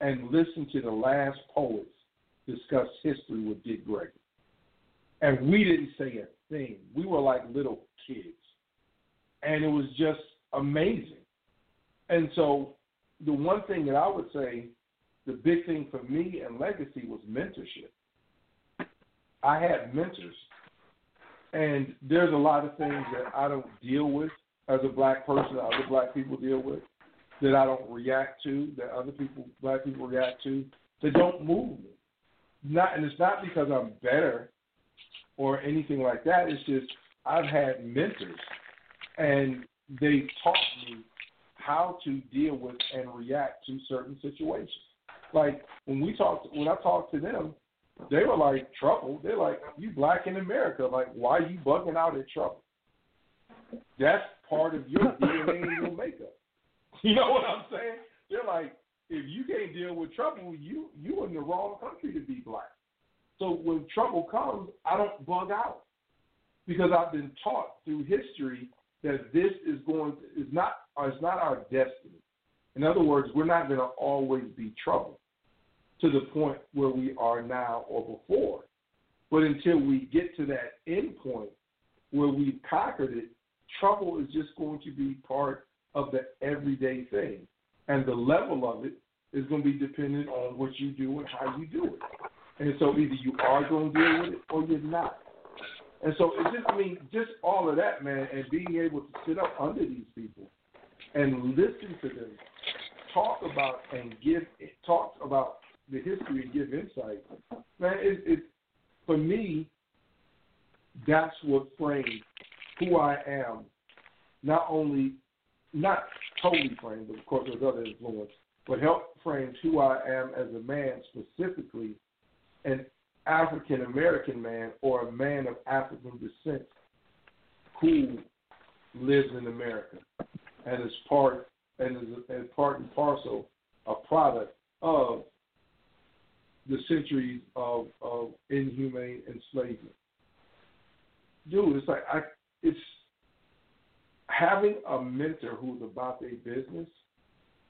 and listen to the last poets discuss history with Dick Gregory?" And we didn't say a thing. We were like little kids, and it was just amazing. And so the one thing that I would say, the big thing for me and legacy was mentorship. I had mentors, and there's a lot of things that I don't deal with as a black person, other black people deal with. that I don't react to, that other people, black people react to, that don't move me. Not, and it's not because I'm better or anything like that. It's just I've had mentors, and they taught me how to deal with and react to certain situations. Like when we talked, when I talked to them, they were like trouble. They're like, "You black in America, like why are you bugging out at trouble?" That's part of your DNA and your makeup. <laughs> You know what I'm saying? They're like, if you can't deal with trouble, you you in the wrong country to be black. So when trouble comes, I don't bug out because I've been taught through history that this is going to, is not it's not our destiny. In other words, we're not going to always be trouble to the point where we are now or before. But until we get to that end point where we've conquered it, trouble is just going to be part of the everyday thing. And the level of it is going to be dependent on what you do and how you do it. And so either you are going to deal with it or you're not. And so it just, I mean, just all of that, man, and being able to sit up under these people and listen to them talk about and give talk about the history and give insight, man, it, it for me, that's what frames who I am. Not only, not totally framed, but of course there's other influence, but help frames who I am as a man specifically, an African American man or a man of African descent who lives in America and is part and is part and parcel a product of the centuries of, of inhumane enslavement. Dude, it's like I it's having a mentor who's about their business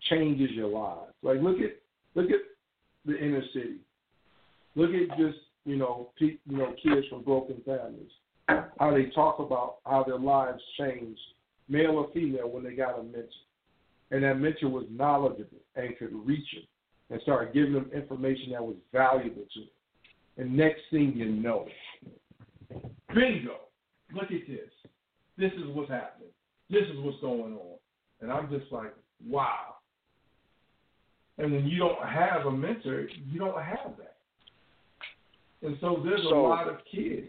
changes your lives. Like look at look at the inner city. Look at just you know pe- you know kids from broken families. How they talk about how their lives changed, male or female, when they got a mentor, and that mentor was knowledgeable and could reach them and start giving them information that was valuable to them. And next thing you know, bingo! Look at this. This is what's happening. This is what's going on. And I'm just like, wow. And when you don't have a mentor, you don't have that. And so there's So- a lot of kids.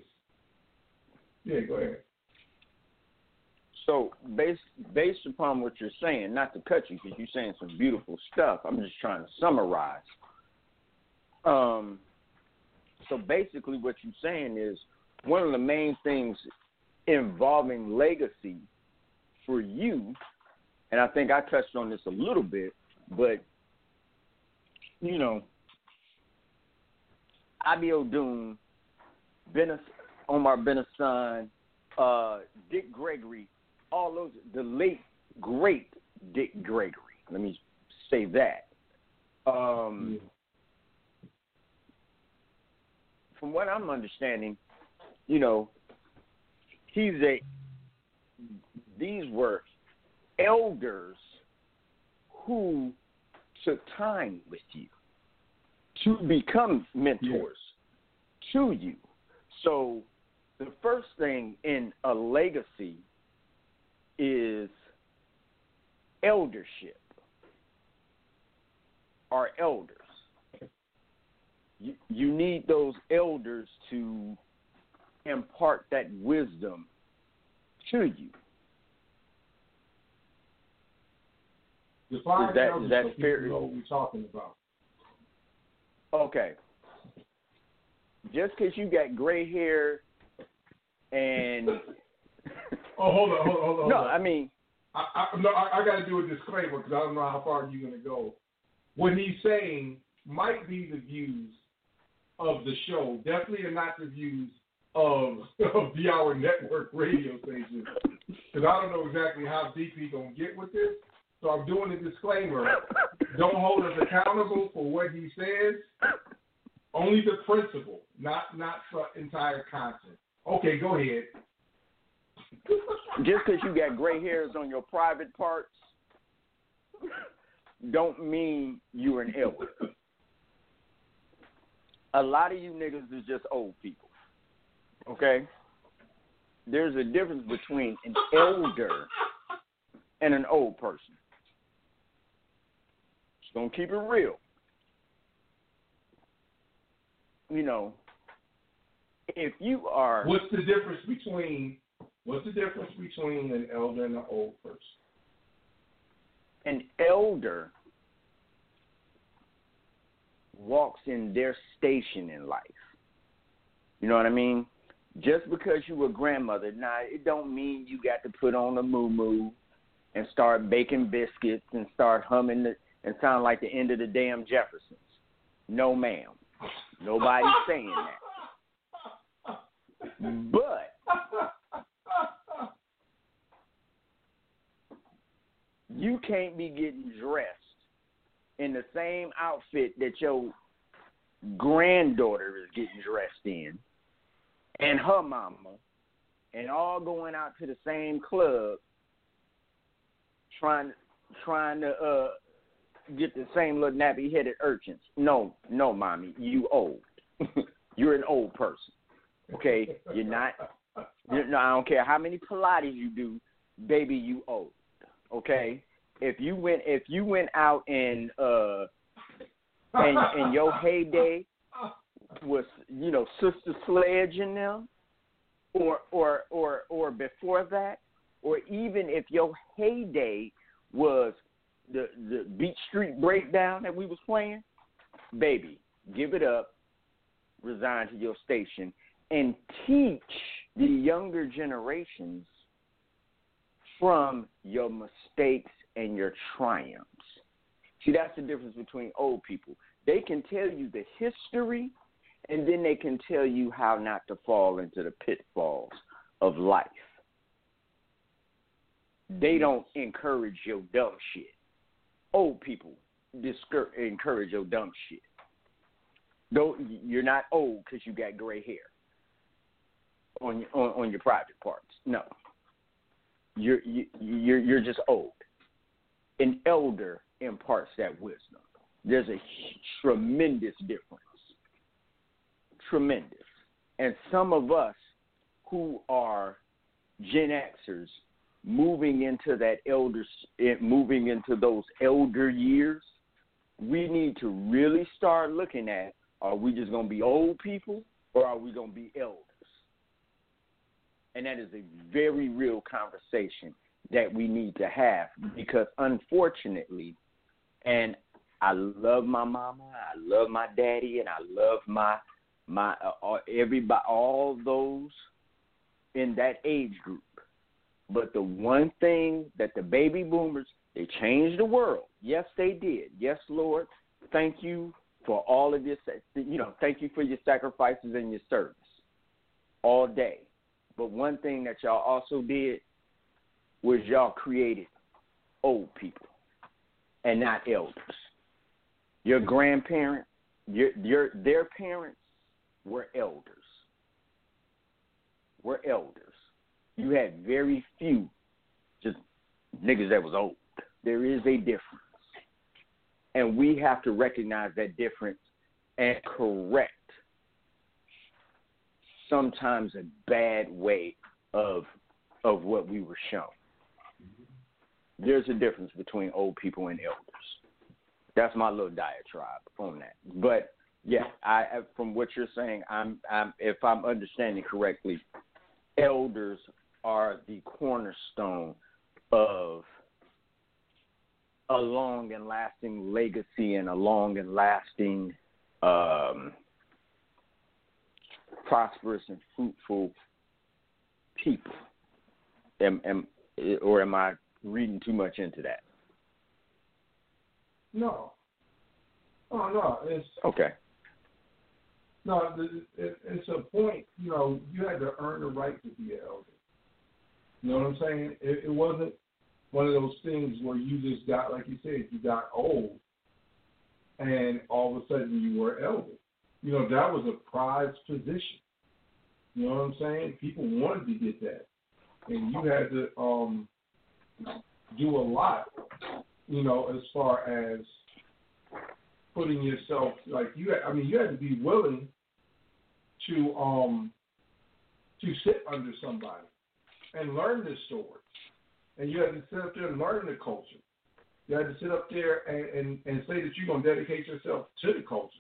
Yeah, go ahead. So based based upon what you're saying, not to cut you because you're saying some beautiful stuff. I'm just trying to summarize. Um, so basically, what you're saying is one of the main things involving legacy for you, and I think I touched on this a little bit, but you know, Abiodun, Benes, Umar bin Hassan, uh, Dick Gregory, all those, the late great Dick Gregory. Let me say that. Um, From what I'm understanding, you know, he's a. These were elders who took time with you to become mentors to you. So the first thing in a legacy is eldership or elders. You, you need those elders to impart that wisdom to you. Define Is that- elders that fair? know what we're talking about. Okay. Just because you got gray hair and <laughs> Oh, hold on, hold on, hold on. no. I mean I, I, no, I, I got to do a disclaimer because I don't know how far you're going to go. What he's saying might be the views of the show. Definitely are not the views of, <laughs> of the Hour Network radio station. Because I don't know exactly how deep he's going to get with this. So I'm doing a disclaimer. Don't hold us accountable for what he says. Only the principle, not not for entire content. Okay, go ahead. Just because you got gray hairs on your private parts don't mean you're an elder. A lot of you niggas is just old people. Okay? There's a difference between an elder and an old person. Just gonna keep it real. You know, if you are What's the difference between what's the difference between an elder and an old person? an elder walks in their station in life. You know what I mean? Just because you were grandmother, now it don't mean you got to put on a muumuu and start baking biscuits and start humming the, and sound like the end of the damn Jeffersons. No, ma'am. Nobody's saying that. <laughs> But you can't be getting dressed in the same outfit that your granddaughter is getting dressed in and her mama and all going out to the same club trying trying to uh get the same little nappy headed urchins. No, no, mommy, you old. <laughs> You're an old person. Okay? You're not you no, I don't care how many Pilates you do, baby, you old. Okay? If you went if you went out and uh and and your heyday was you know Sister Sledge in them, or or or or before that, or even if your heyday was the the Beat Street Breakdown that we was playing, baby, give it up, resign to your station, and teach the younger generations from your mistakes and your triumphs. See, that's the difference between old people. They can tell you the history and then they can tell you how not to fall into the pitfalls of life. They mm-hmm. don't encourage your dumb shit. Old people discour- encourage your dumb shit. Though you're not old because you got gray hair on on, on your private parts. No, you're you, you're you're just old. An elder imparts that wisdom. There's a tremendous difference tremendous. And some of us who are Gen Xers moving into that elder, moving into those elder years, we need to really start looking at: Are we just going to be old people, or are we going to be elders? And that is a very real conversation that we need to have because, unfortunately, and I love my mama, I love my daddy, and I love my my uh, everybody, all those in that age group. But the one thing that the baby boomers they changed the world. Yes, they did. Yes, Lord, thank you for all of this. You know, thank you for your sacrifices and your service all day. But one thing that y'all also did was y'all created old people and not elders. Your grandparents, your your their parents were elders. Were elders. You had very few just niggas that was old. There is a difference. And we have to recognize that difference and correct sometimes a bad way of of what we were shown. There's a difference between old people and elders. That's my little diatribe on that. But yeah, I from what you're saying, I'm, I'm if I'm understanding correctly, elders are the cornerstone of a long and lasting legacy and a long and lasting um, prosperous and fruitful people. Am, am, or am I reading too much into that? No. Oh no, it's okay. No, it's a point. You know, you had to earn the right to be an elder. You know what I'm saying? It, it wasn't one of those things where you just got, like you said, you got old, and all of a sudden you were elder. You know, that was a prized position. You know what I'm saying? People wanted to get that, and you had to um, do a lot. You know, as far as putting yourself like you. I mean, you had to be willing to um to sit under somebody and learn this story. And you had to sit up there and learn the culture. You had to sit up there and, and, and say that you're gonna dedicate yourself to the culture.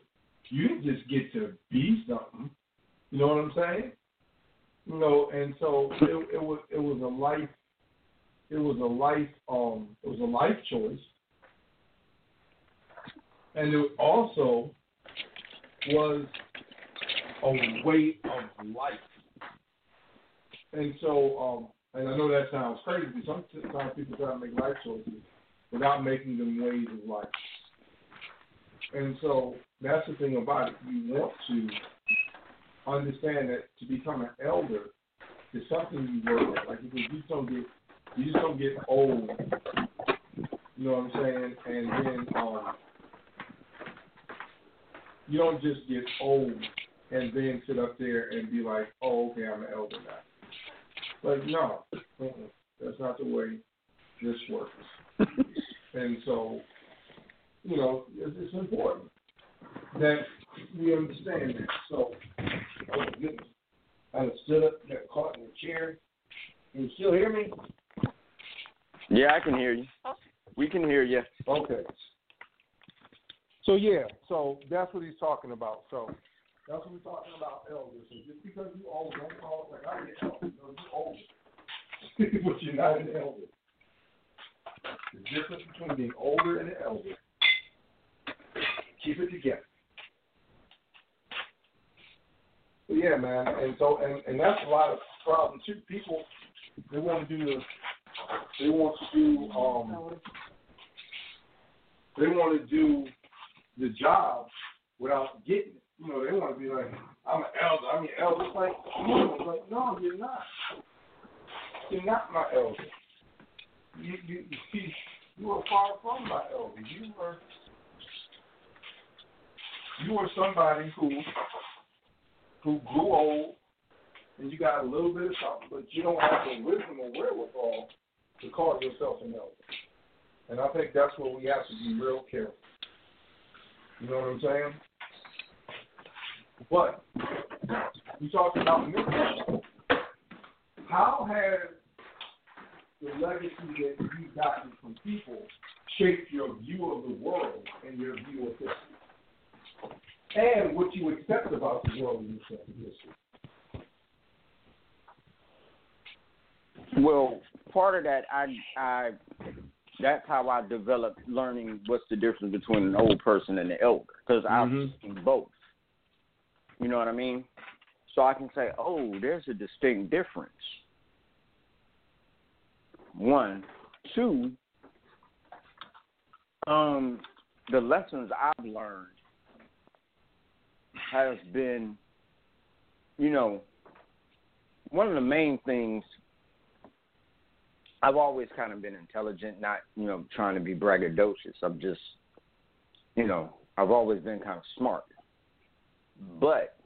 You didn't just get to be something. You know what I'm saying? You know, and so it, it was it was a life it was a life um it was a life choice. And it also was a way of life. And so, um, and I know that sounds crazy. Sometimes people try to make life choices without making them ways of life. And so that's the thing about it. You want to understand that to become an elder is something you work at. Like if you don't get you just don't get old. You know what I'm saying? And then um you don't just get old and then sit up there and be like, oh, okay, I'm an elder now. Like, no, that's not the way this works. <laughs> and so, you know, it's, it's important that we understand that. So, oh goodness, I stood up, got caught in the chair. Can you still hear me? Yeah, I can hear you. We can hear you. Okay. So yeah, so that's what he's talking about. So that's what we're talking about elders. So just because you old, don't call it like I get elder. You old. <laughs> but you're not an elder. The difference between being older and an elder. Keep it together. But yeah, man, and so and, and that's a lot of problems too. People they want to do the they want to do um they want to do the job without getting it. You know, they want to be like, I'm an elder. I'm your elder. It's like, no, like, no, you're not. You're not my elder. You, you, you see, you are far from my elder. You were, you were somebody who, who grew old, and you got a little bit of something, but you don't have the wisdom or wherewithal to call yourself an elder. And I think that's where we have to be real careful. You know what I'm saying? But you talked about mission. How has the legacy that you've gotten from people shaped your view of the world and your view of history? And what you accept about the world and history? Well, part of that, I, I, that's how I developed learning what's the difference between an old person and an elder, because Mhm. I've seen both. You know what I mean? So I can say, oh, there's a distinct difference. One, two. Um, the lessons I've learned has been, you know, one of the main things. I've always kind of been intelligent, not you know trying to be braggadocious. I'm just, you know, I've always been kind of smart. But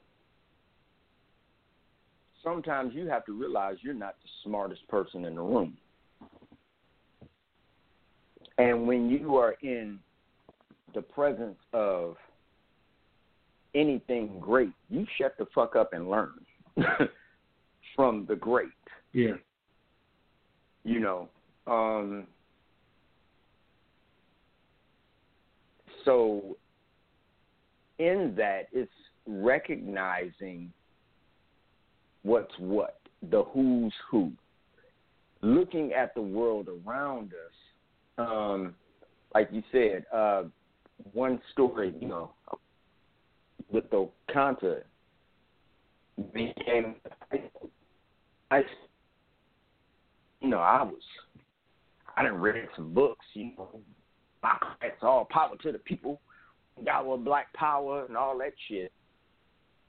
sometimes you have to realize you're not the smartest person in the room. And when you are in the presence of anything great, you shut the fuck up and learn <laughs> from the great. Yeah. You know, um, so in that, it's recognizing what's what, the who's who, looking at the world around us. Um, like you said, uh, one story, you know, with the Kanta became, I, you know, I was, I didn't read some books, you know, it's all power to the people, Yahweh Black Power and all that shit.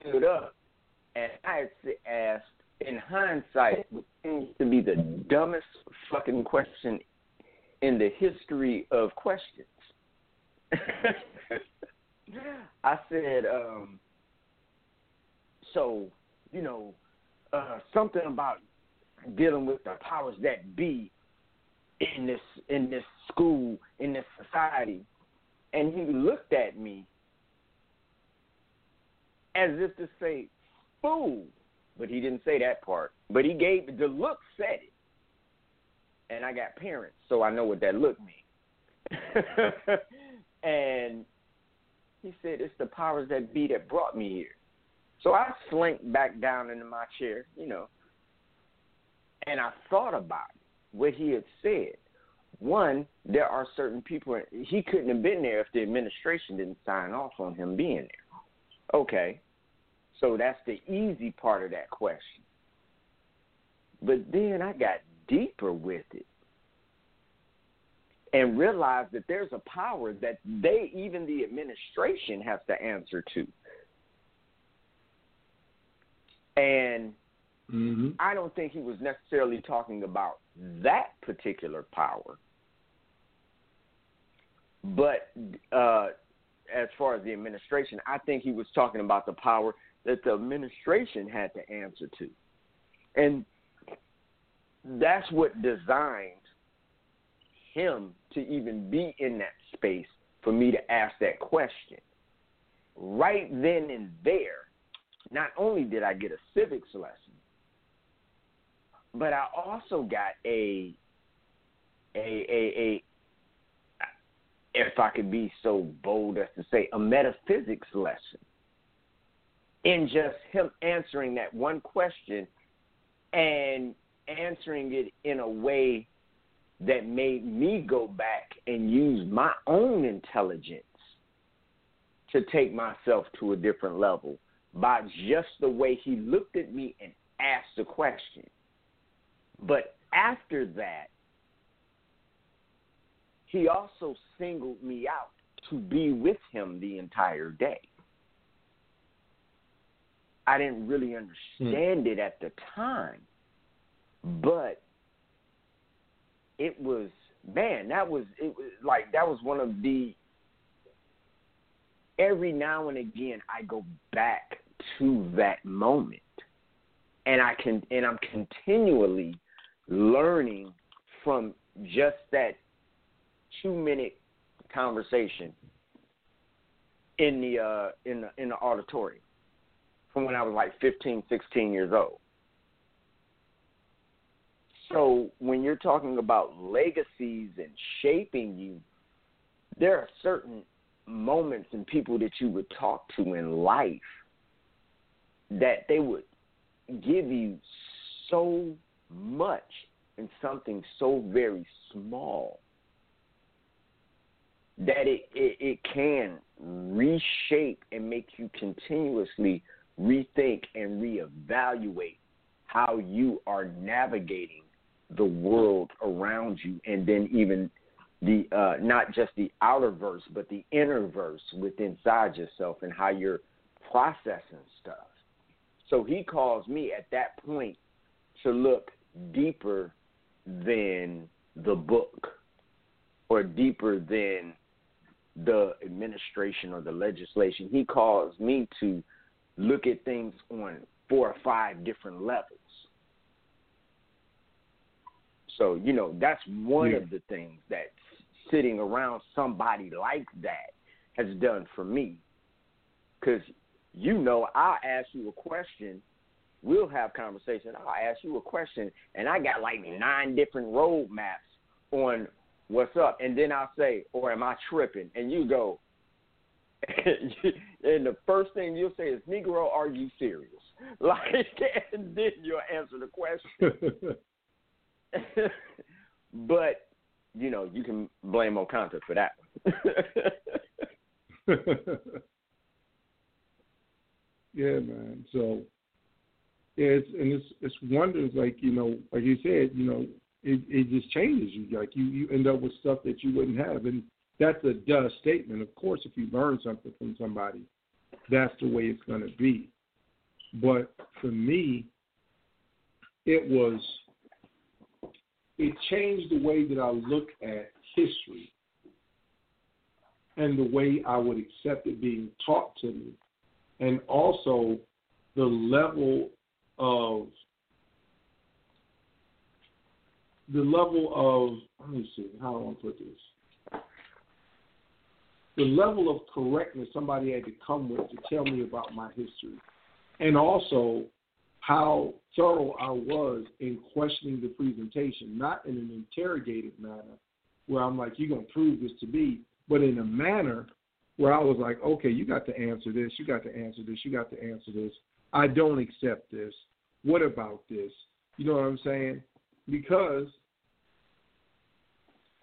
Stood up, and I asked, in hindsight, what seems to be the dumbest fucking question in the history of questions. <laughs> I said, um, so, you know, uh, something about dealing with the powers that be in this in this school, in this society. And he looked at me as if to say, fool. But he didn't say that part. But he gave the look said it. And I got parents, so I know what that look means. <laughs> and he said, It's the powers that be that brought me here. So I slinked back down into my chair, you know, and I thought about what he had said. One, there are certain people, he couldn't have been there if the administration didn't sign off on him being there. Okay. So that's the easy part of that question. But then I got deeper with it and realized that there's a power that they, even the administration, has to answer to. And mm-hmm. I don't think he was necessarily talking about that particular power. But uh, as far as the administration, I think he was talking about the power that the administration had to answer to. And that's what designed him to even be in that space for me to ask that question. Right then and there, not only did I get a civics lesson, but I also got a a a, a if I could be so bold as to say a metaphysics lesson in just him answering that one question and answering it in a way that made me go back and use my own intelligence to take myself to a different level by just the way he looked at me and asked the question. But after that, he also singled me out to be with him the entire day. I didn't really understand mm. it at the time, but it was man, that was it was like that was one of the every now and again I go back to that moment. And I can and I'm continually learning from just that 2 minute conversation in the uh in the in the auditorium from when I was like 15, 16 years old. So when you're talking about legacies and shaping you, there are certain moments and people that you would talk to in life that they would give you so much in something so very small that it, it, it can reshape and make you continuously rethink and reevaluate how you are navigating the world around you. And then even the uh, not just the outer verse but the inner verse within inside yourself and how you're processing stuff. So he calls me at that point to look deeper than the book or deeper than the administration or the legislation he calls me to look at things on four or five different levels so, you know, that's one yeah. of the things that sitting around somebody like that has done for me. Because, you know, I'll ask you a question, we'll have conversation. I'll ask you a question, and I got like nine different road maps on what's up. And then I'll say, or am I tripping? And you go, <laughs> and the first thing you'll say is, Negro, are you serious? <laughs> Like, and then you'll answer the question. <laughs> but you know, you can blame Okanta for that yeah, man. So it's and it's it's wonders like you know, like you said, you know, it it just changes you. Like you you end up with stuff that you wouldn't have, and that's a duh statement. Of course, if you learn something from somebody, that's the way it's going to be. But for me, it was it changed the way that I look at history and the way I would accept it being taught to me, and also the level of the level of let me see how I want to put this. The level of correctness somebody had to come with to tell me about my history, and also how thorough I was in questioning the presentation, not in an interrogative manner, where I'm like, you're gonna prove this to me, but in a manner where I was like, okay, you got to answer this, you got to answer this, you got to answer this. I don't accept this. What about this? You know what I'm saying? Because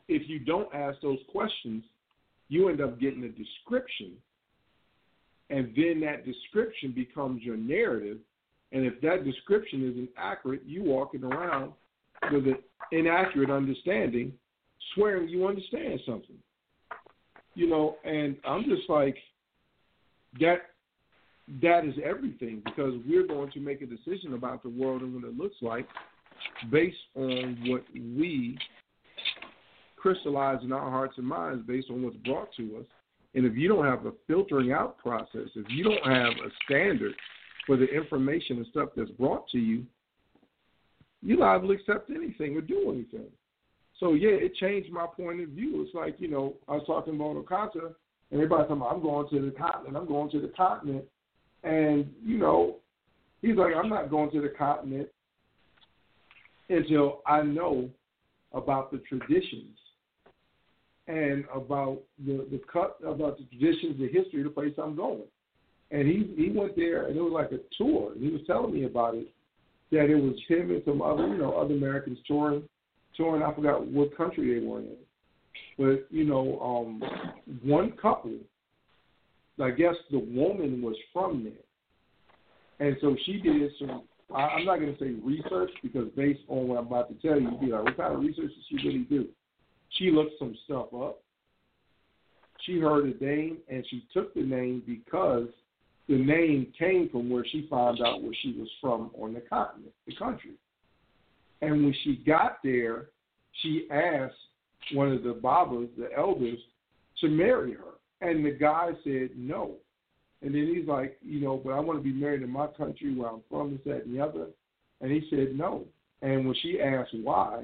if you don't ask those questions, you end up getting a description, and then that description becomes your narrative. And if that description isn't accurate, you walking around with an inaccurate understanding, swearing you understand something. You know, and I'm just like that. That is everything because we're going to make a decision about the world and what it looks like based on what we crystallize in our hearts and minds based on what's brought to us. And if you don't have a filtering out process, if you don't have a standard for the information and stuff that's brought to you, you liable to accept anything or do anything. So yeah, it changed my point of view. It's like, you know, I was talking about Okata and everybody talking about I'm going to the continent, I'm going to the continent and, you know, he's like, I'm not going to the continent until I know about the traditions and about the the cut about the traditions, the history of the place I'm going. And he he went there, and it was like a tour. And he was telling me about it, that it was him and some other you know other Americans touring, touring. I forgot what country they were in, but you know, um, one couple. I guess the woman was from there, and so she did some. I, I'm not going to say research because based on what I'm about to tell you, you'd be like, what kind of research did she really do? She looked some stuff up. She heard a name and she took the name because the name came from where she found out where she was from on the continent, the country. And when she got there, she asked one of the Babas, the elders, to marry her. And the guy said no. And then he's like, you know, but I want to be married in my country where I'm from, this, that, and the other. And he said no. And when she asked why,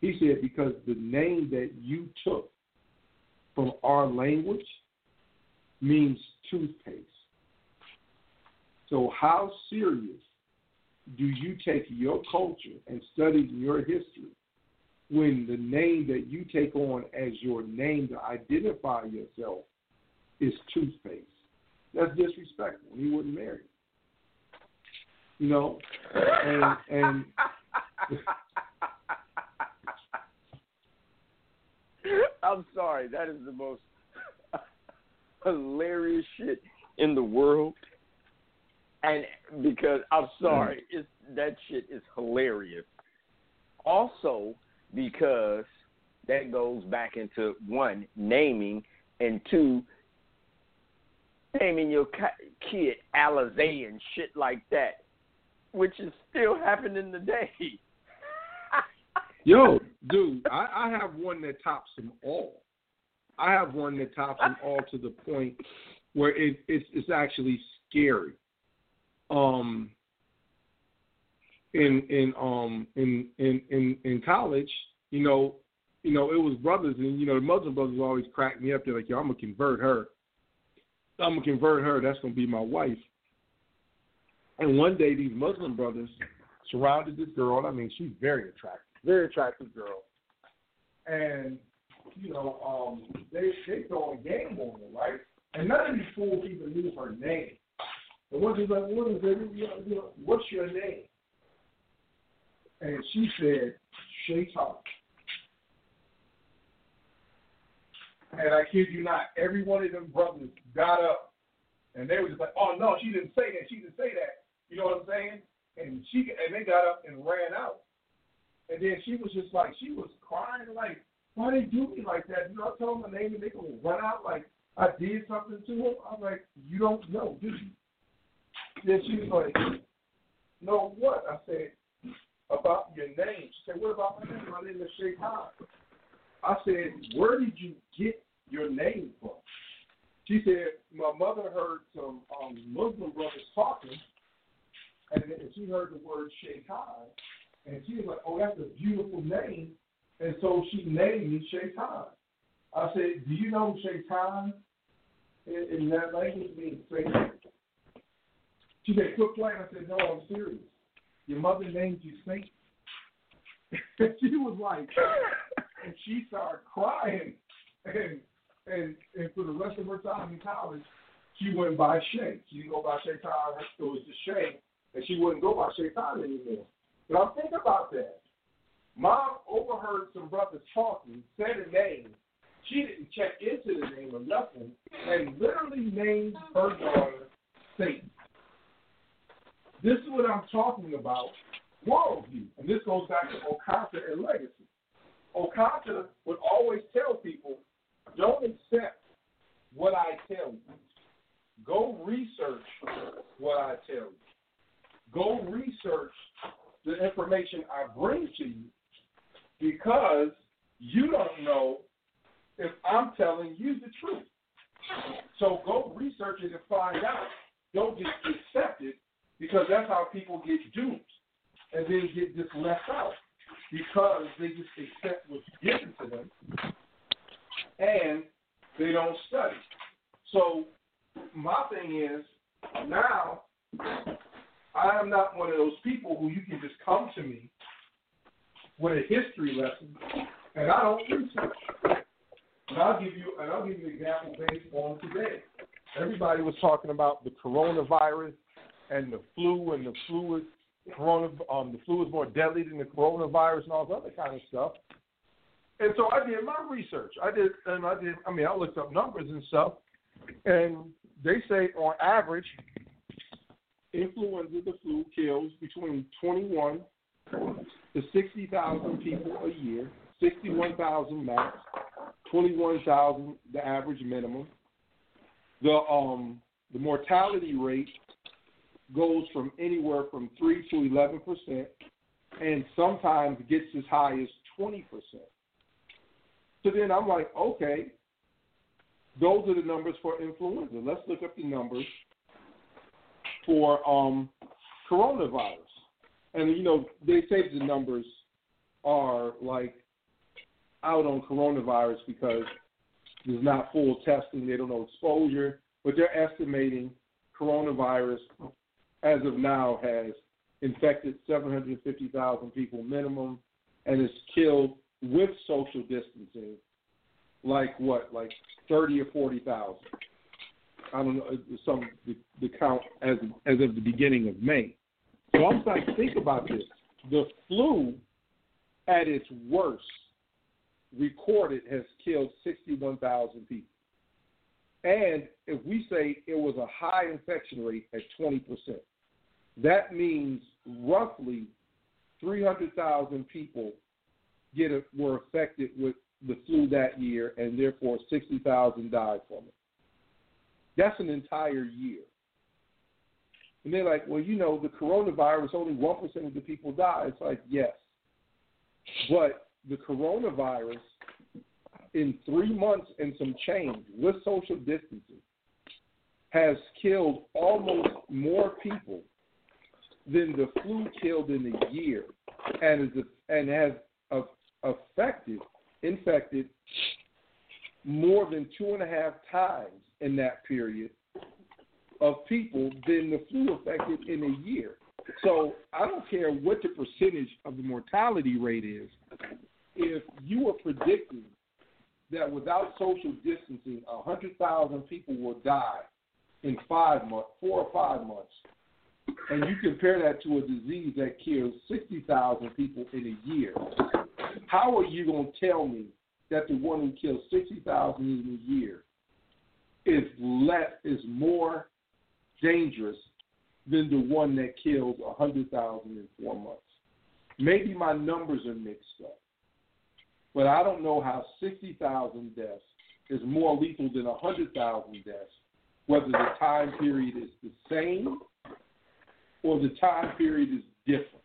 he said, because the name that you took from our language means toothpaste. So, how serious do you take your culture and study your history when the name that you take on as your name to identify yourself is toothpaste? That's disrespectful. He wouldn't marry. You know, and and <laughs> I'm sorry. That is the most <laughs> hilarious shit in the world. And because I'm sorry, mm. it's that shit is hilarious. Also, because that goes back into one naming and two naming your kid Alizé and shit like that, which is still happening today. <laughs> Yo, dude, I, I have one that tops them all. I have one that tops them all to the point where it, it's it's actually scary. Um, in in um in in in in college, you know, you know, it was brothers, and you know, the Muslim brothers always cracked me up. They're like, "Yo, I'm gonna convert her. I'm gonna convert her. That's gonna be my wife." And one day, these Muslim brothers surrounded this girl. I mean, she's very attractive very attractive girl. And, you know, um, they they throwing game on her, right? And none of these fools even knew her name. The one who's like, what is it? You know, what's your name? And she said, Shaitan. And I kid you not, every one of them brothers got up and they were just like, Oh no, she didn't say that, she didn't say that. You know what I'm saying? And she and they got up and ran out. And then she was just like, she was crying, like, why they do me like that? You know, I told them my name and they gonna run out like I did something to them. I'm like, you don't know, do you? Then she was like, no, what? I said, about your name. She said, what about my name? My name is Shaitan. I said, where did you get your name from? She said, my mother heard some um, Muslim brothers talking, and she heard the word Shaitan, and she was like, oh, that's a beautiful name. And so she named me Shaitan. I said, do you know Shaitan in, in that language means Satan? She said, quit playing. I said, no, I'm serious. Your mother named you Satan. <laughs> she was like, and she started crying, and and and for the rest of her time in college, she went by Shay. She didn't go by Shaitan. It was just Shay, and she wouldn't go by Shaitan anymore. But I'm thinking about that. Mom overheard some brothers talking, said a name. She didn't check into the name or nothing, and literally named her daughter Satan. This is what I'm talking about worldview. And this goes back to Okata and legacy. Okata would always tell people, don't accept what I tell you. Go research what I tell you. Go research the information I bring to you because you don't know if I'm telling you the truth. So go research it and find out. Don't just accept it because that's how people get duped and then get just left out because they just accept what's given to them and they don't study. So my thing is now I am not one of those people who you can just come to me with a history lesson and I don't research. And I'll give you and I'll give you an example based on today. Everybody was talking about the coronavirus and the flu and the flu is corona um the flu is more deadly than the coronavirus and all this other kind of stuff. And so I did my research. I did and I did I mean I looked up numbers and stuff and they say on average influenza the flu kills between twenty one to sixty thousand people a year, sixty one thousand max, twenty one thousand the average minimum. The um the mortality rate goes from anywhere from 3 to 11 percent, and sometimes gets as high as 20 percent. So then I'm like, okay, those are the numbers for influenza. Let's look up the numbers for um, coronavirus. And you know, they say the numbers are like out on coronavirus because there's not full testing. They don't know exposure, but they're estimating coronavirus as of now, has infected 750,000 people minimum and has killed with social distancing like what, like 30 or 40,000. I don't know uh, some the, the count as as of the beginning of May. So I'm like, think about this: the flu, at its worst, recorded has killed 61,000 people. And if we say it was a high infection rate at 20%, that means roughly 300,000 people get a, were affected with the flu that year, and therefore 60,000 died from it. That's an entire year. And they're like, well, you know, the coronavirus, only 1% of the people die. It's like, yes. But the coronavirus, in three months and some change with social distancing, has killed almost more people than the flu killed in a year, and is and has affected, infected more than two and a half times in that period of people than the flu affected in a year. So I don't care what the percentage of the mortality rate is. If you are predicting that without social distancing, a hundred thousand people will die in five months, four or five months, and you compare that to a disease that kills 60,000 people in a year, how are you going to tell me that the one who kills 60,000 in a year is less is more dangerous than the one that kills 100,000 in four months? Maybe my numbers are mixed up, but I don't know how 60,000 deaths is more lethal than 100,000 deaths, whether the time period is the same or the time period is different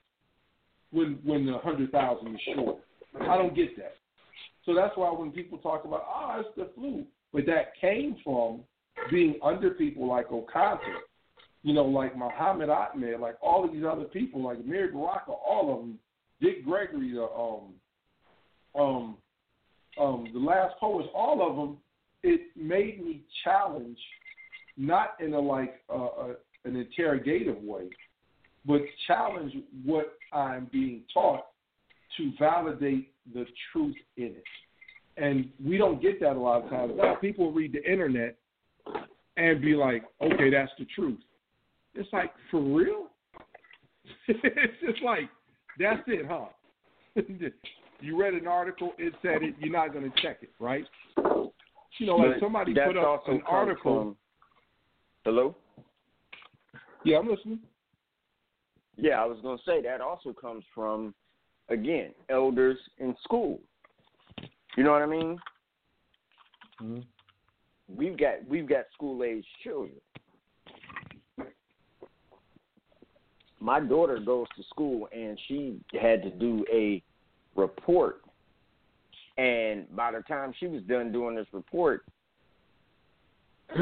when when the hundred thousand is short. I don't get that. So that's why when people talk about ah oh, it's the flu, but that came from being under people like Okata, you know, like Muhammad Ahmed, like all of these other people, like Amiri Baraka, all of them, Dick Gregory, the um um um the last poets, all of them. It made me challenge, not in a like uh, a, an interrogative way, but challenge what I'm being taught to validate the truth in it. And we don't get that a lot of times. Now, people read the internet and be like, okay, that's the truth. It's like, for real? <laughs> it's just like, that's it, huh? <laughs> you read an article, it said it, you're not going to check it, right? You know, like somebody put up an article. from- hello. Yeah, I'm listening. Yeah, I was going to say that also comes from, again, elders in school. You know what I mean? Mm-hmm. We've got we've got school age children. My daughter goes to school and she had to do a report. And by the time she was done doing this report, <clears throat>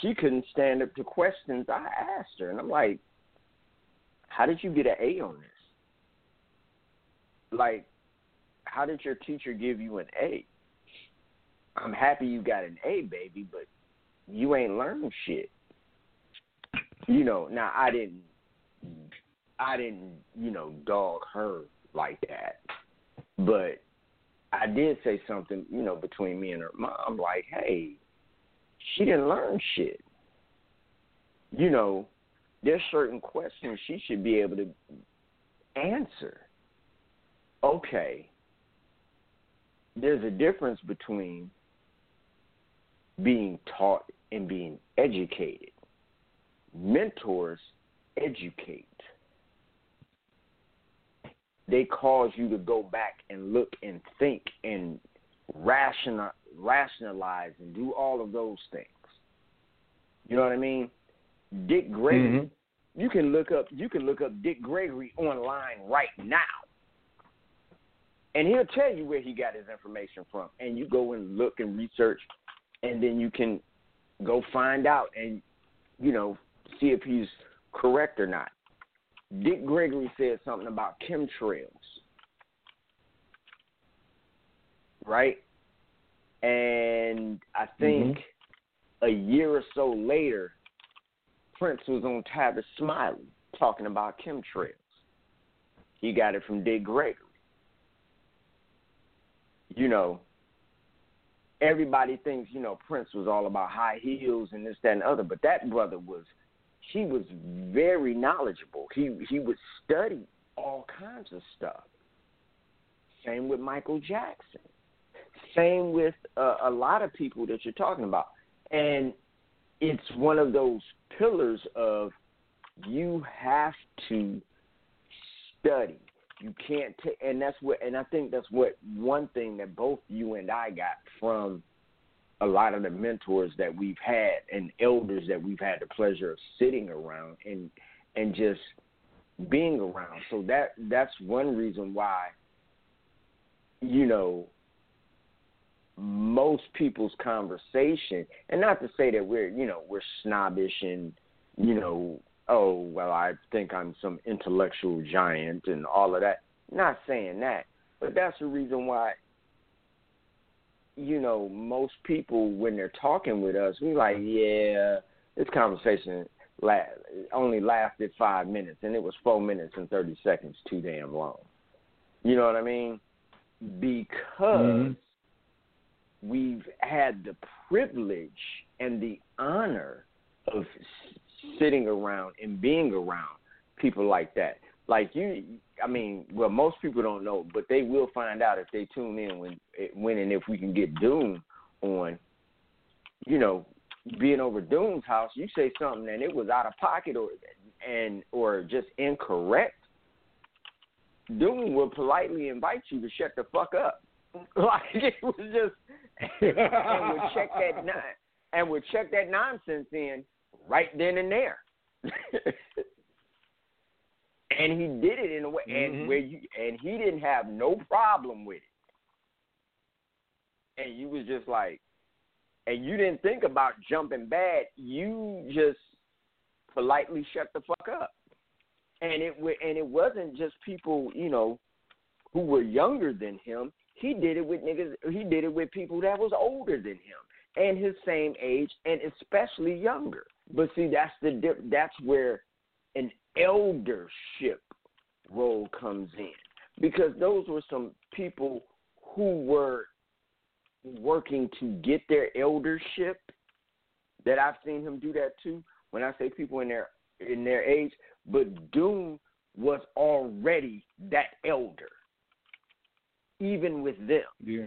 she couldn't stand up to questions I asked her. And I'm like, how did you get an A on this? Like, how did your teacher give you an A? I'm happy you got an A, baby, but you ain't learned shit. You know, now I didn't I didn't, you know, dog her like that. But I did say something, you know, between me and her mom, like, hey, she didn't learn shit. You know, there's certain questions she should be able to answer. Okay, there's a difference between being taught and being educated. Mentors educate. They cause you to go back and look and think and rational, rationalize and do all of those things. You know what I mean? Dick Gregory. Mhm. You can look up you can look up Dick Gregory online right now. And he'll tell you where he got his information from. And you go and look and research and then you can go find out and you know, see if he's correct or not. Dick Gregory said something about chemtrails. Right? And I think mm-hmm. a year or so later, Prince was on Tavis Smiley talking about chemtrails. He got it from Dick Gregory. You know, everybody thinks, you know, Prince was all about high heels and this, that, and the other, but that brother was he was very knowledgeable. He he would study all kinds of stuff. Same with Michael Jackson. Same with uh, a lot of people that you're talking about. And it's one of those pillars of you have to study. You can't take, and that's what, and I think that's what one thing that both you and I got from a lot of the mentors that we've had and elders that we've had the pleasure of sitting around and and just being around. So that that's one reason why you know most people's conversation and not to say that we're you know we're snobbish and you know oh well I think I'm some intellectual giant and all of that. Not saying that, but that's the reason why you know, most people when they're talking with us, we like, yeah, this conversation la- only lasted five minutes, and it was four minutes and thirty seconds, too damn long. You know what I mean? Because Mhm. we've had the privilege and the honor of sitting around and being around people like that. Like you, I mean, well, most people don't know, but they will find out if they tune in when, eh, when and if we can get Doom on. You know, being over Doom's house, you say something and it was out of pocket or and or just incorrect. Doom will politely invite you to shut the fuck up. <laughs> Like it was just, and would check that <laughs> and would check that nonsense in right then and there. <laughs> and he did it in a way, Mhm. and where you, and he didn't have no problem with it. And you was just like, and you didn't think about jumping bad. You just politely shut the fuck up. And it and it wasn't just people, you know, who were younger than him. He did it with niggas. He did it with people that was older than him and his same age, and especially younger. But see, that's the dip, that's where an eldership role comes in because those were some people who were working to get their eldership that I've seen him do that too. When I say people in their in their age, but Doom was already that elder, even with them. Yeah.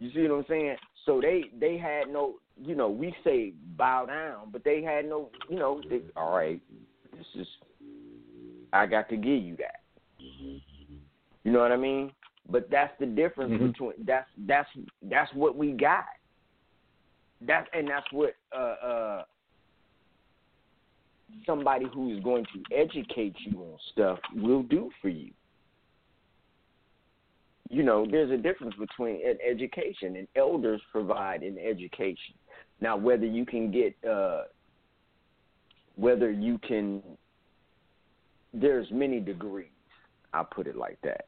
You see what I'm saying? So they they had no, you know, we say bow down, but they had no, you know, they, all right, this is, I got to give you that. You know what I mean? But that's the difference Mhm. between that's that's that's what we got. That's and that's what uh uh somebody who is going to educate you on stuff will do for you. You know, there's a difference between an education and elders provide an education. Now whether you can get uh whether you can there's many degrees. I'll put it like that.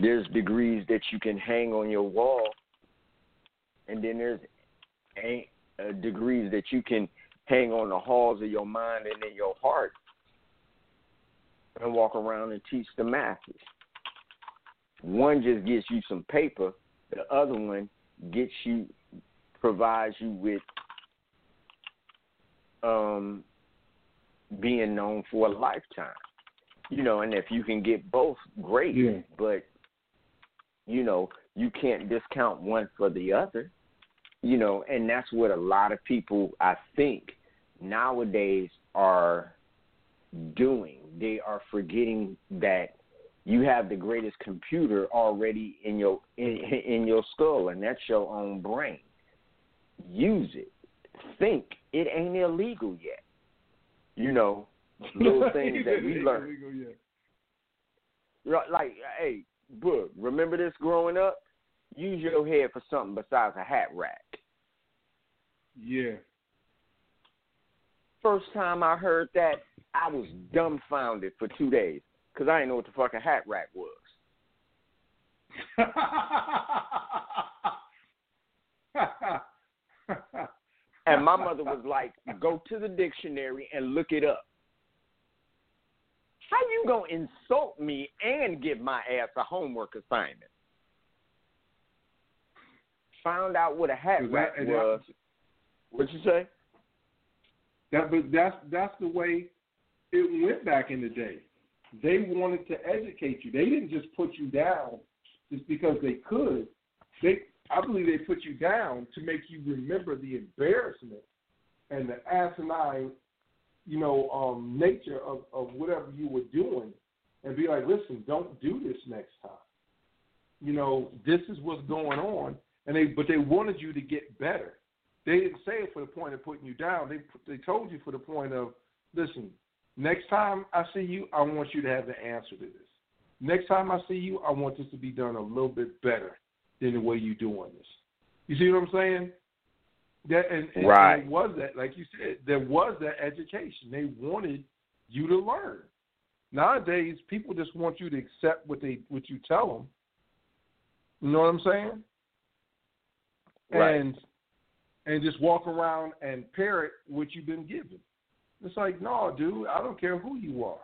There's degrees that you can hang on your wall, and then there's uh, degrees that you can hang on the halls of your mind and in your heart and walk around and teach the masses. One just gets you some paper, the other one gets you provides you with um being known for a lifetime. You know, and if you can get both, great. Yeah. But you know, you can't discount one for the other. You know, and that's what a lot of people I think nowadays are doing. They are forgetting that you have the greatest computer already in your in, in your skull and that's your own brain. Use it. Think. It ain't illegal yet. You know, little <laughs> things that we learn. Right, Like, hey, Book, remember this growing up? Use your head for something besides a hat rack. Yeah. First time I heard that, I was dumbfounded for two days because I didn't know what the fuck a hat rack was. And my mother was like, go to the dictionary and look it up. How you gonna insult me and give my ass a homework assignment? Found out what a hat that- rack and that- was. What'd you say? That, but that's that's the way it went back in the day. They wanted to educate you. They didn't just put you down just because they could. They, I believe, they put you down to make you remember the embarrassment and the asinine, you know, um, nature of of whatever you were doing, and be like, listen, don't do this next time. You know, this is what's going on, and they but they wanted you to get better. They didn't say it for the point of putting you down. They they told you for the point of, listen, next time I see you, I want you to have the answer to this. Next time I see you, I want this to be done a little bit better than the way you're doing this. You see what I'm saying? That and, and Right. there was that, like you said, there was that education. They wanted you to learn. Nowadays, people just want you to accept what they what you tell them. You know what I'm saying? Right. And and just walk around and parrot what you've been given. It's like, no, dude, I don't care who you are.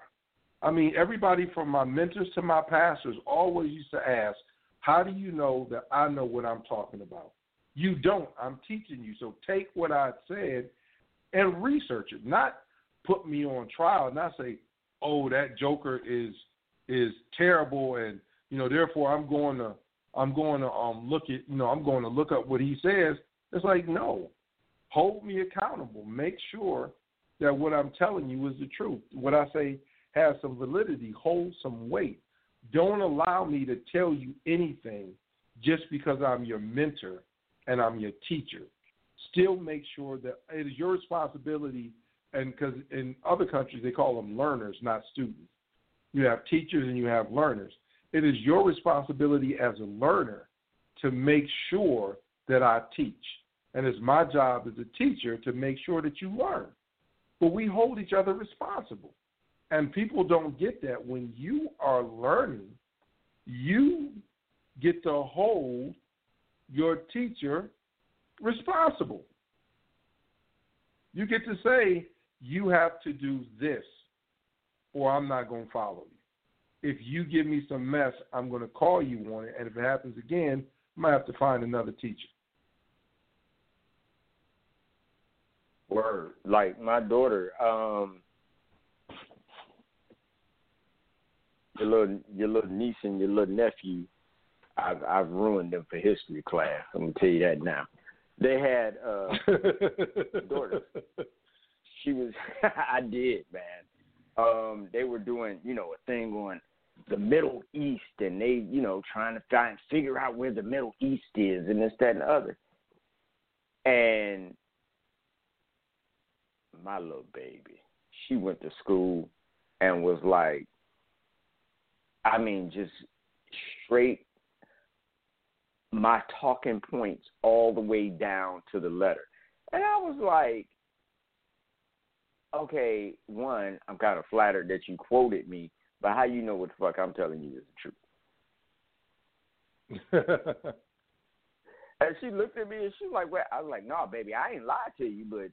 I mean, everybody from my mentors to my pastors always used to ask, how do you know that I know what I'm talking about? You don't. I'm teaching you. So take what I said and research it. Not put me on trial, And not say, oh, that joker is is terrible and you know, therefore I'm going to I'm going to um look at you know, I'm going to look up what he says. It's like, no. Hold me accountable. Make sure that what I'm telling you is the truth. What I say has some validity, hold some weight. Don't allow me to tell you anything just because I'm your mentor and I'm your teacher. Still make sure that it is your responsibility, and because in other countries they call them learners, not students. You have teachers and you have learners. It is your responsibility as a learner to make sure that I teach. And it's my job as a teacher to make sure that you learn. But we hold each other responsible. And people don't get that. When you are learning, you get to hold your teacher responsible. You get to say, you have to do this, or I'm not going to follow you. if you give me some mess, I'm going to call you on it, and if it happens again, I might have to find another teacher. Word. Like my daughter, um your little your little niece and your little nephew, I've I've ruined them for history class. I'm gonna tell you that now. They had uh <laughs> daughter. She was <laughs> I did, man. Um, they were doing, you know, a thing on the Middle East and they, you know, trying to find figure out where the Middle East is and this, that and the other. And my little baby, she went to school and was like I mean, just straight my talking points all the way down to the letter. And I was like, okay, one, I'm kind of flattered that you quoted me, but how you know what the fuck I'm telling you is the truth? <laughs> and she looked at me and she was like, well, I was like, no, nah, baby, I ain't lied to you, but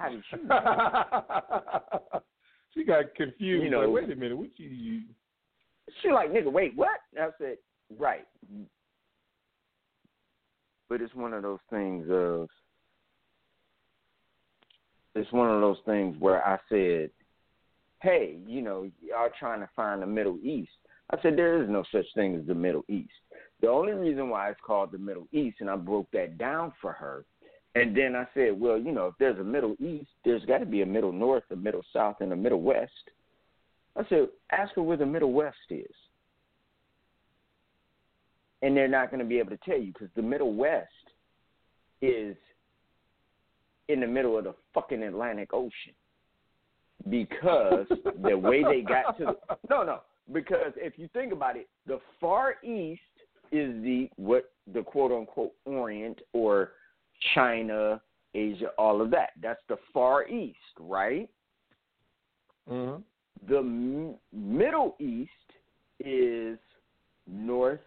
how did you <laughs> she got confused. You know, like, wait a minute, what you, you? She like, nigga, wait, what? And I said, right. But it's one of those things of. It's one of those things where I said, hey, you know, y'all trying to find the Middle East. I said there is no such thing as the Middle East. The only reason why it's called the Middle East, and I broke that down for her, and then I said, well, you know, if there's a Middle East, there's got to be a Middle North, a Middle South, and a Middle West. I said, ask her where the Middle West is. And they're not going to be able to tell you because the Middle West is in the middle of the fucking Atlantic Ocean. Because <laughs> the way they got to the, no no because if you think about it, the Far East is the what the quote unquote Orient or China, Asia, all of that. That's the Far East, right? Mm-hmm. The M- Middle East is Northwest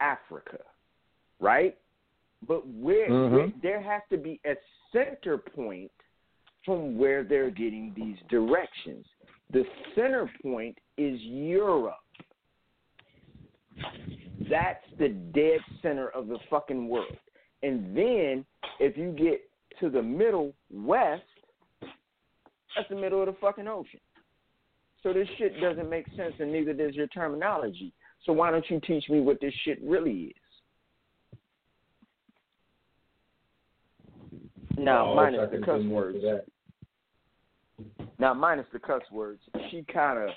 Africa, right? But where, Mhm. where there has to be a center point from where they're getting these directions. The center point is Europe. That's the dead center of the fucking world. And then if you get to the middle west, that's the middle of the fucking ocean. So this shit doesn't make sense, and neither does your terminology. So why don't you teach me what this shit really is? Now, Oh, minus the cuss words. Now, minus the cuss words, she kind of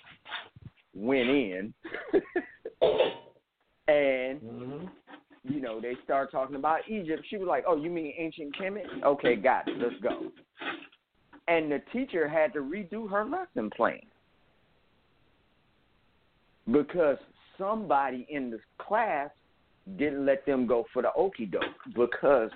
went in, <laughs> and Mm-hmm. You know they start talking about Egypt. She was like, "Oh, you mean ancient Kemet? Okay, got it. Let's go." And the teacher had to redo her lesson plan because somebody in the class didn't let them go for the okie doke because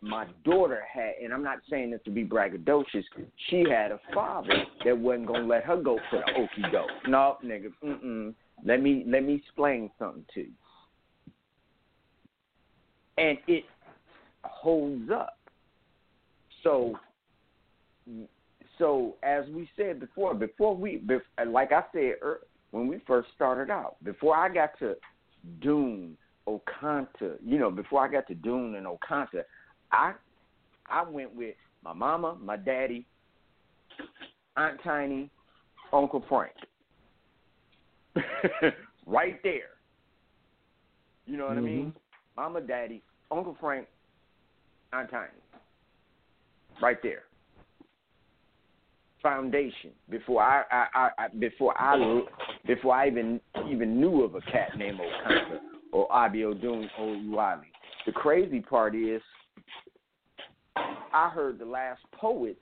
my daughter had, and I'm not saying this to be braggadocious, she had a father that wasn't gonna let her go for the okie doke. No, nigga, mm-mm. Let me let me explain something to you. And it holds up. So, so as we said before, before we, like I said er, when we first started out, before I got to Dune, Okanta, you know, before I got to Dune and Okanta, I I went with my mama, my daddy, Aunt Tiny, Uncle Frank. <laughs> right there. You know what I mean? Mama, daddy, Uncle Frank, Aunt Tiny. Right there. Foundation before I, I, I, before I before I even even knew of a cat named Okanta or Abiodun Oyewole. The crazy part is I heard the last poet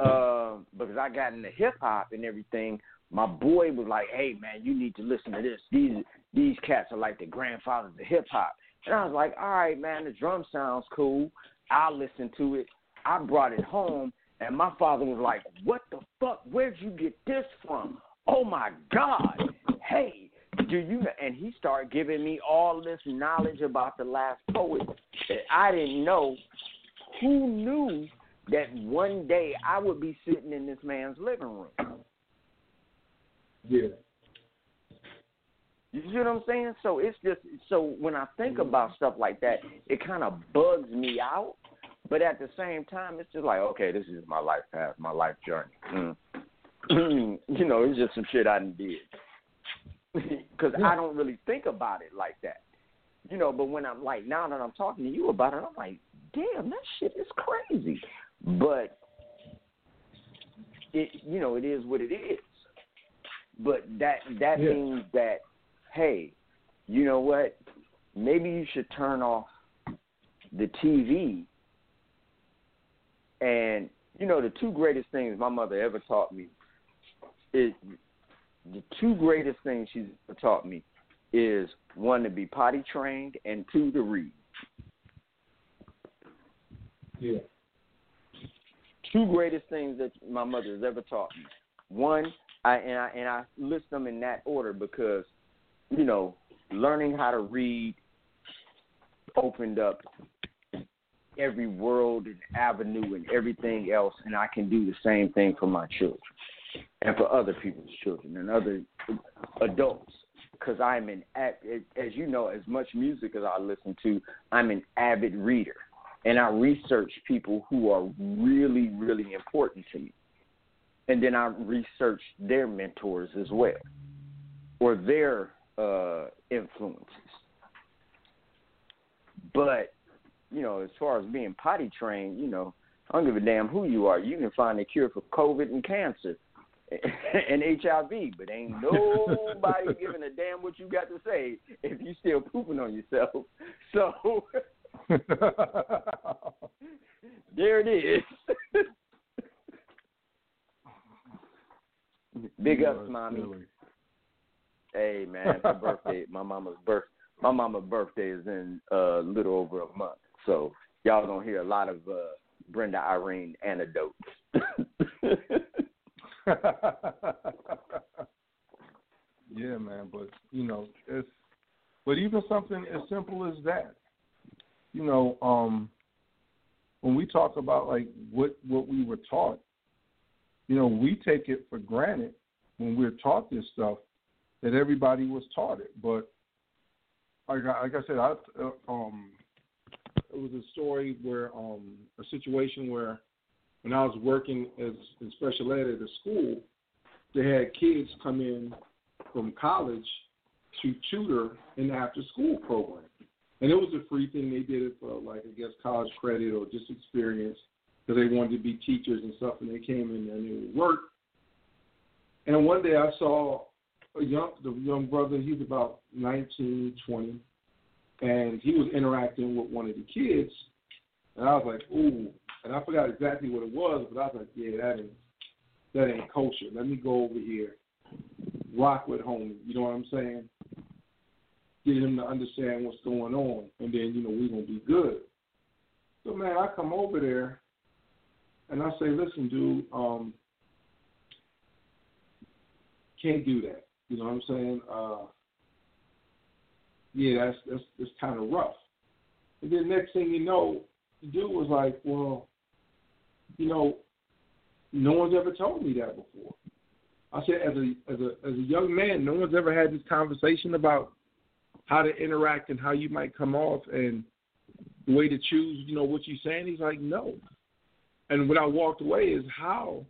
uh, because I got into hip hop and everything. My boy was like, "Hey man, you need to listen to this. These these cats are like the grandfathers of hip hop." And I was like, "All right, man, the drum sounds cool. I'll listen to it." I brought it home, and my father was like, "What the fuck? Where'd you get this from? Oh my god! Hey, do you?" And he started giving me all this knowledge about the last poet that I didn't know. Who knew that one day I would be sitting in this man's living room. Yeah. You see what I'm saying? So it's just so when I think about stuff like that, it kind of bugs me out. But at the same time, it's just like, okay, this is my life path, my life journey. Mm. <clears throat> you know, it's just some shit I did. <laughs> Because yeah. I don't really think about it like that. You know, but when I'm like, now that I'm talking to you about it, I'm like, damn, that shit is crazy. But it, you know, it is what it is. But that that yeah. means that, hey, you know what? Maybe you should turn off the TV. And you know, the two greatest things my mother ever taught me is the two greatest things she's taught me is one to be potty trained and two to read. Yeah. Two greatest things that my mother has ever taught me. One, I and I and I list them in that order because, you know, learning how to read opened up every world and avenue and everything else, and I can do the same thing for my children and for other people's children and other adults. Because I'm an, as you know, as much music as I listen to, I'm an avid reader, and I research people who are really, really important to me, and then I research their mentors as well, or their uh, influences. But you know, as far as being potty trained, you know, I don't give a damn who you are. You can find a cure for COVID and cancer <laughs> and HIV, but ain't <laughs> nobody giving a damn what you got to say if you still pooping on yourself. <laughs> So there it is. Big ups, mommy. Silly. Hey man, her birthday, my mama's birth, my mama's birthday is in a uh, little over a month, so y'all gonna hear a lot of uh, Brenda Irene anecdotes. <laughs> yeah, man, but you know, it's but even something as simple as that. You know, um when we talk about like what what we were taught, you know, we take it for granted when we're taught this stuff that everybody was taught it. But like, like I said, I uh, um it was a story where um a situation where when I was working as in special ed at a school, they had kids come in from college to tutor in the after school program. And it was a free thing. They did it for like I guess college credit or just experience because they wanted to be teachers and stuff. And they came in and they would work. And one day I saw a young the young brother. He was about 19, 20, and he was interacting with one of the kids. And I was like, ooh, and I forgot exactly what it was, but I was like, yeah, that ain't that ain't kosher. Let me go over here, rock with homie. You know what I'm saying? Get him to understand what's going on, and then you know we gonna be good. So man, I come over there, and I say, listen, dude, um, can't do that. You know what I'm saying? Uh, yeah, that's that's that's kind of rough. And then next thing you know, the dude was like, well, you know, no one's ever told me that before. I said, as a as a as a young man, no one's ever had this conversation about how to interact and how you might come off and the way to choose, you know, what you're saying. He's like, no. And what I walked away is how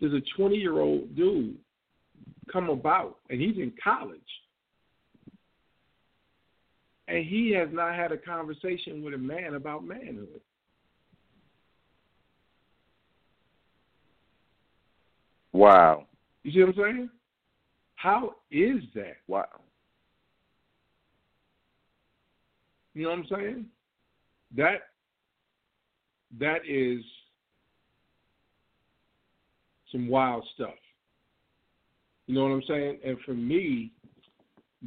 does a 20 year old dude come about, and he's in college, and he has not had a conversation with a man about manhood. Wow. You see what I'm saying? How is that? Wow. You know what I'm saying? That that is some wild stuff. You know what I'm saying? And for me,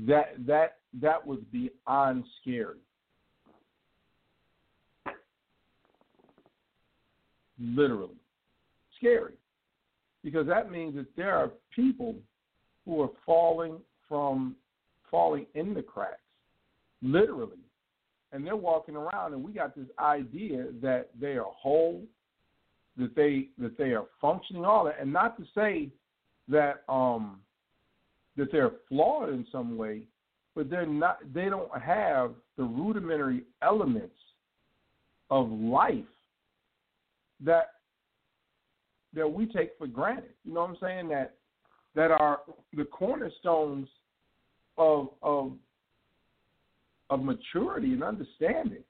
that that that was beyond scary. Literally. Scary because that means that there are people who are falling from falling in the cracks, literally, and they're walking around, and we got this idea that they are whole, that they that they are functioning all that, and not to say that um that they're flawed in some way, but they're not. They don't have the rudimentary elements of life that that we take for granted. You know what I'm saying? That that are the cornerstones of of of maturity and understanding.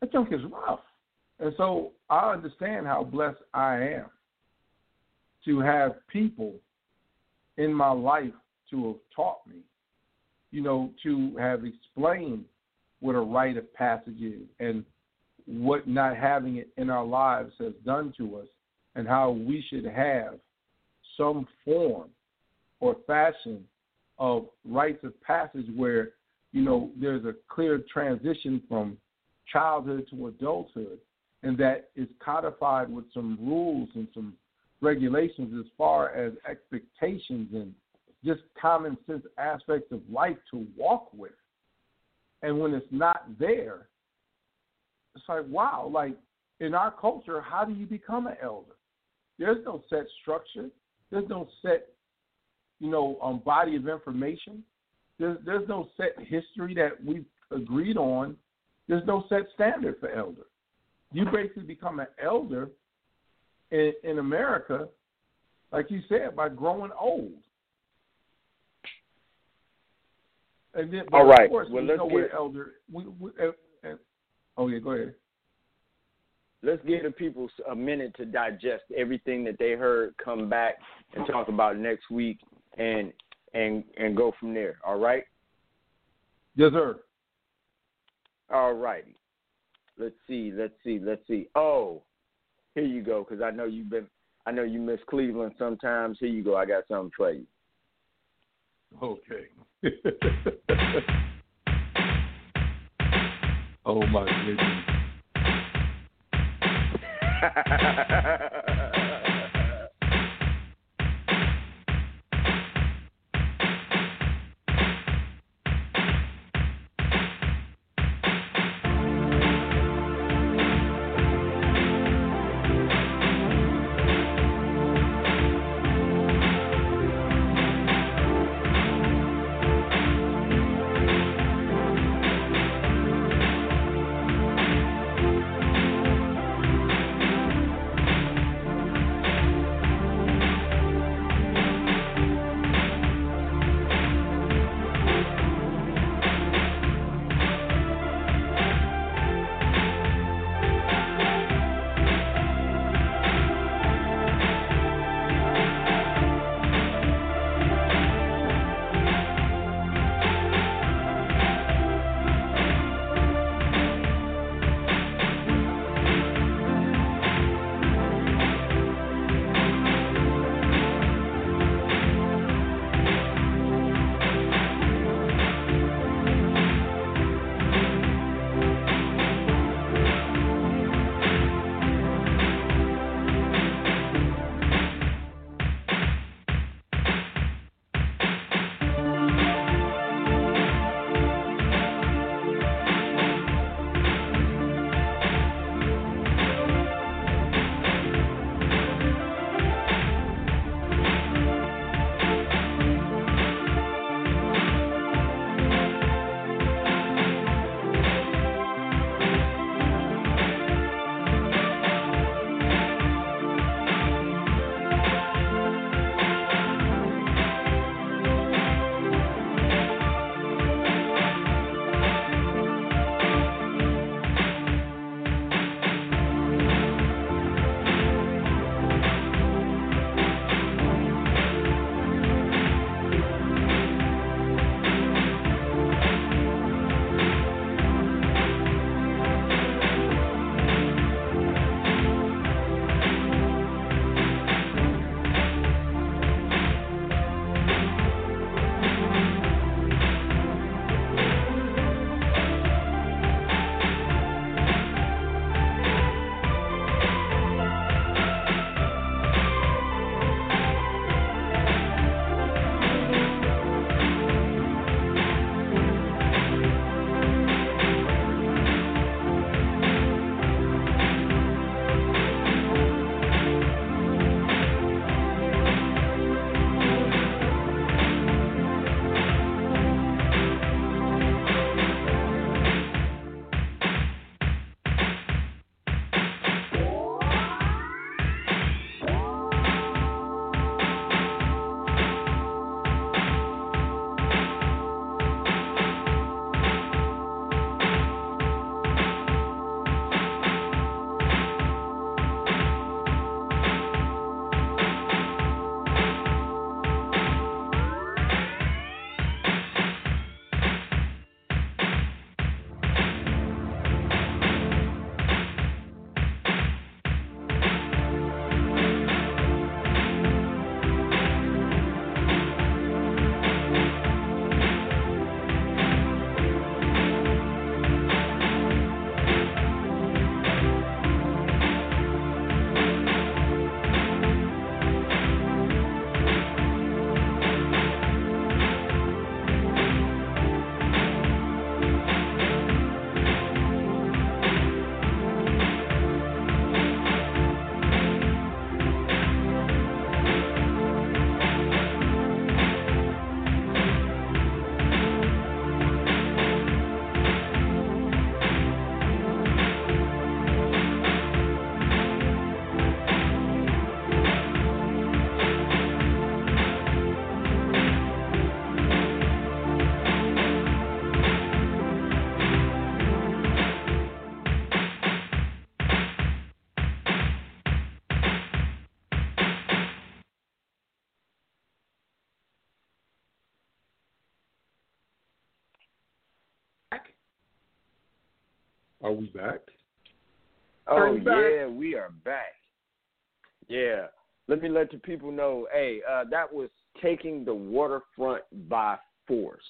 That junk is rough. And so I understand how blessed I am to have people in my life to have taught me, you know, to have explained what a rite of passage is and what not having it in our lives has done to us and how we should have some form or fashion of rites of passage where, you know, there's a clear transition from childhood to adulthood and that is codified with some rules and some regulations as far as expectations and just common sense aspects of life to walk with. And when it's not there, it's like, wow, like in our culture, how do you become an elder? There's no set structure. There's no set, you know, um, body of information. There's there's no set history that we've agreed on. There's no set standard for elder. You basically become an elder in, in America, like you said, by growing old. And then, All right. Of course, well, we let's know get, we're elder. We, we, uh, uh, oh yeah, go ahead. Let's give the people a minute to digest everything that they heard. Come back and talk about next week, and and and go from there. All right. Yes, sir. All righty. Let's see. Let's see. Let's see. Oh, here you go. Because I know you've been. I know you miss Cleveland sometimes. Here you go. I got something for you. Okay. <laughs> oh my goodness. <laughs> Are we back? Oh we back? yeah, we are back. Yeah. Let me let the people know. Hey, uh, that was taking the waterfront by force.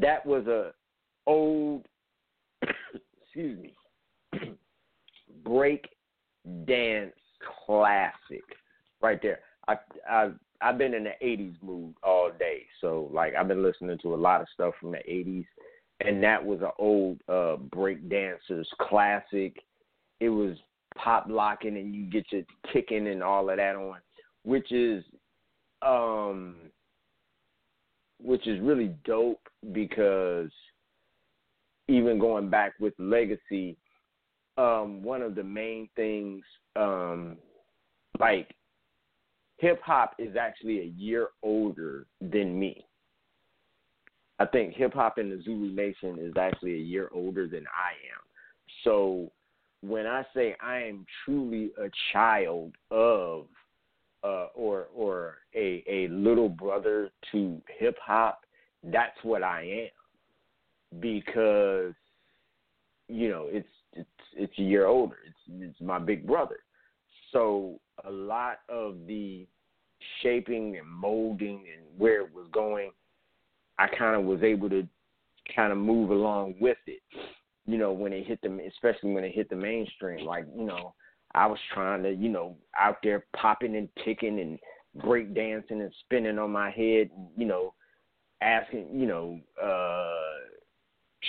That was a old, <coughs> excuse me, <coughs> break dance classic right there. I I I've been in the '80s mood all day, so like I've been listening to a lot of stuff from the '80s, and that was an old uh break dancers classic. It was pop locking, and you get your kicking and all of that on, which is um which is really dope because even going back with legacy um one of the main things um like hip hop is actually a year older than me. I think hip hop in the Zulu Nation is actually a year older than I am. So when I say I am truly a child of uh, or or a a little brother to hip hop, that's what I am because you know it's it's it's a year older. It's it's my big brother. So a lot of the shaping and molding and where it was going, I kind of was able to kind of move along with it. You know, when it hit the, especially when it hit the mainstream, like you know, I was trying to, you know, out there popping and kicking and break dancing and spinning on my head, you know, asking, you know, uh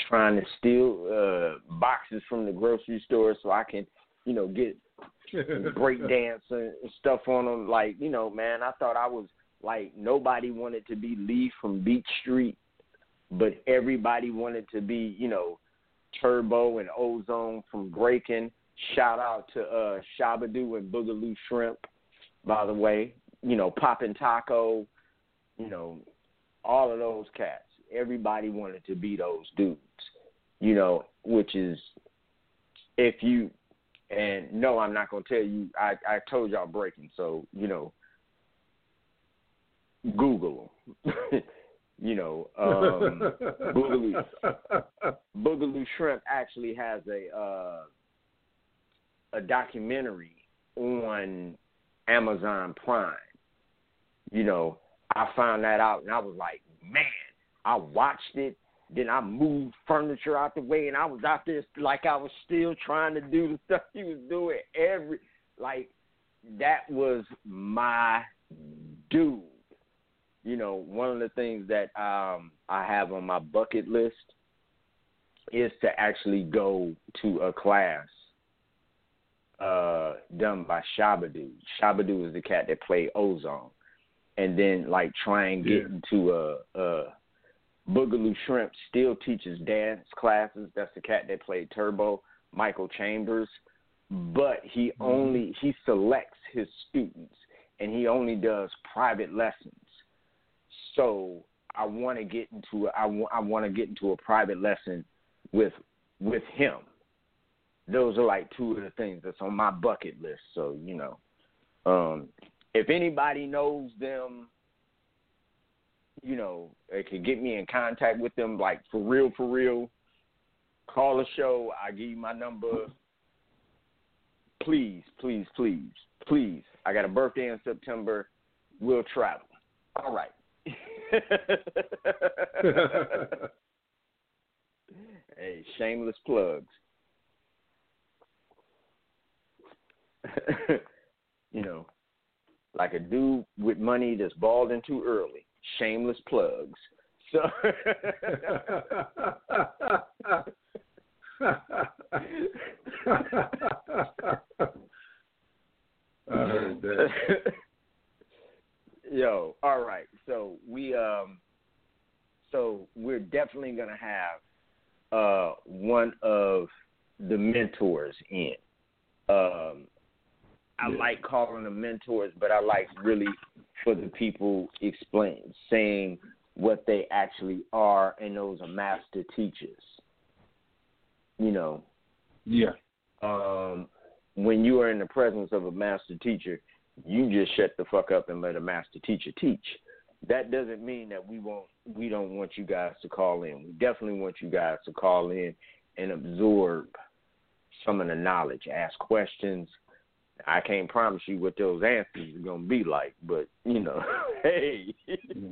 trying to steal uh boxes from the grocery store so I can, you know, get <laughs> break dance and stuff on them. Like, you know, man, I thought I was like nobody wanted to be Lee from Beat Street, but everybody wanted to be, you know, Turbo and Ozone from Breaking. Shout out to uh Shabadoo and Boogaloo Shrimp, by the way. You know, Poppin' Taco, you know, all of those cats. Everybody wanted to be those dudes. You know, which is if you and no, I'm not gonna tell you. I I told y'all breaking, so you know, Google. <laughs> you know, um, Boogaloo <laughs> Boogaloo Shrimp actually has a uh, a documentary on Amazon Prime. You know, I found that out and I was like, man, I watched it. Then I moved furniture out the way and I was out there like I was still trying to do the <laughs> stuff he was doing. Every like that was my dude. You know, one of the things that um I have on my bucket list is to actually go to a class uh done by Shabadoo. Shabadoo is the cat that played Ozone. And then like try and get Yeah. into a a Boogaloo Shrimp still teaches dance classes. That's the cat that played Turbo, Michael Chambers. But he only he selects his students and he only does private lessons. So I want to get into I want I want to get into a private lesson with with him. Those are like two of the things that's on my bucket list. So you know, um, if anybody knows them, you know, they can get me in contact with them. Like for real, for real. Call the show. I give you my number. Please, please, please, please. I got a birthday in September. We'll travel. All right. Hey, shameless plugs. <laughs> you know, like a dude with money that's balding too early. Shameless plugs. So <laughs> I heard that. <laughs> Yo, all right. So we um so we're definitely gonna have uh one of the mentors in. Um I Yeah. like calling them mentors, but I like really for the people explain saying what they actually are and those are master teachers. You know, yeah. um, when you are in the presence of a master teacher, you just shut the fuck up and let a master teacher teach. That doesn't mean that we won't we don't want you guys to call in. We definitely want you guys to call in and absorb some of the knowledge, ask questions. I can't promise you what those answers are gonna be like, but you know, <laughs> hey. Yeah.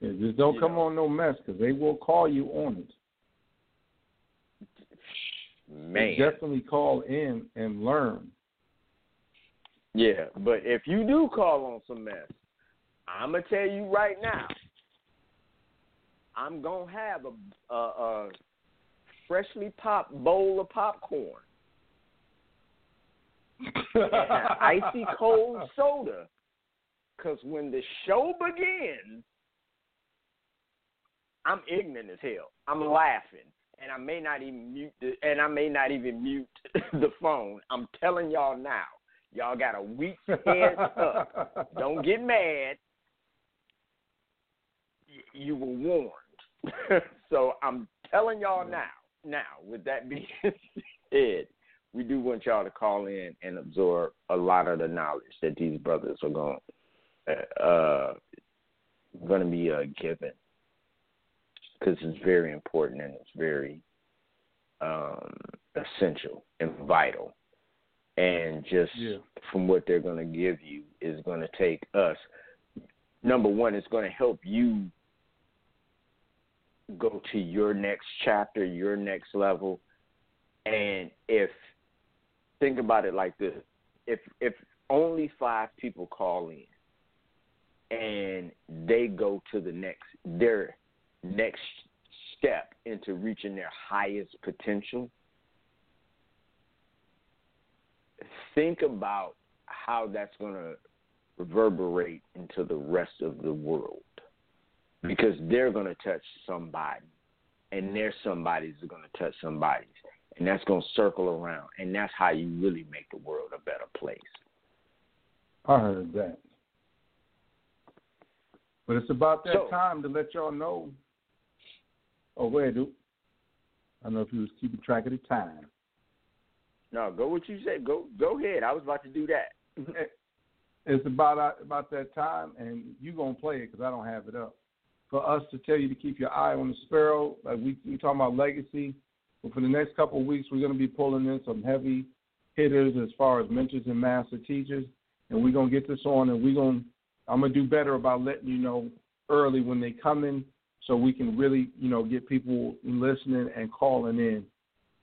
Yeah, just don't You come know. on no mess because they will call you on it. Man. Definitely call in and learn. Yeah, but if you do call on some mess, I'm gonna tell you right now, I'm gonna have a, a, a freshly popped bowl of popcorn icy cold <laughs> soda, because when the show begins, I'm ignorant as hell. I'm laughing, and I may not even mute the, and I may not even mute <laughs> the phone. I'm telling y'all now. Y'all got a week <laughs> head up. Don't get mad. Y- You were warned. <laughs> so I'm telling y'all now. Now, with that being <laughs> said, we do want y'all to call in and absorb a lot of the knowledge that these brothers are going uh, uh going to be uh, given because it's very important and it's very um, essential and vital. And just Yeah. from what they're going to give you is going to take us. Number one, it's going to help you go to your next chapter, your next level. And if think about it like this, if if only five people call in and they go to the next their next step into reaching their highest potential, think about how that's going to reverberate into the rest of the world hmm. because they're going to touch somebody and their somebody's going to touch somebody's and that's going to circle around and that's how you really make the world a better place I heard that. But it's about that So- time to let y'all know. Oh, ahead, dude. I don't know if you was keeping track of the time. No go what you said go go ahead i was about to do that <laughs> It's about uh, about that time, and you gonna play it because I don't have it up. For us to tell you to keep your eye on the sparrow, like we we talking about legacy. But for the next couple of weeks, we're gonna be pulling in some heavy hitters as far as mentors and master teachers, and we're gonna get this on, and we're gonna I'm gonna do better about letting you know early when they come in, so we can really you know get people listening and calling in.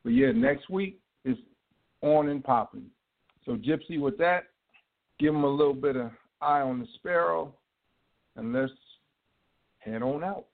But yeah, next week on and popping. So Gypsy, with that, give them a little bit of eye on the sparrow, and let's head on out.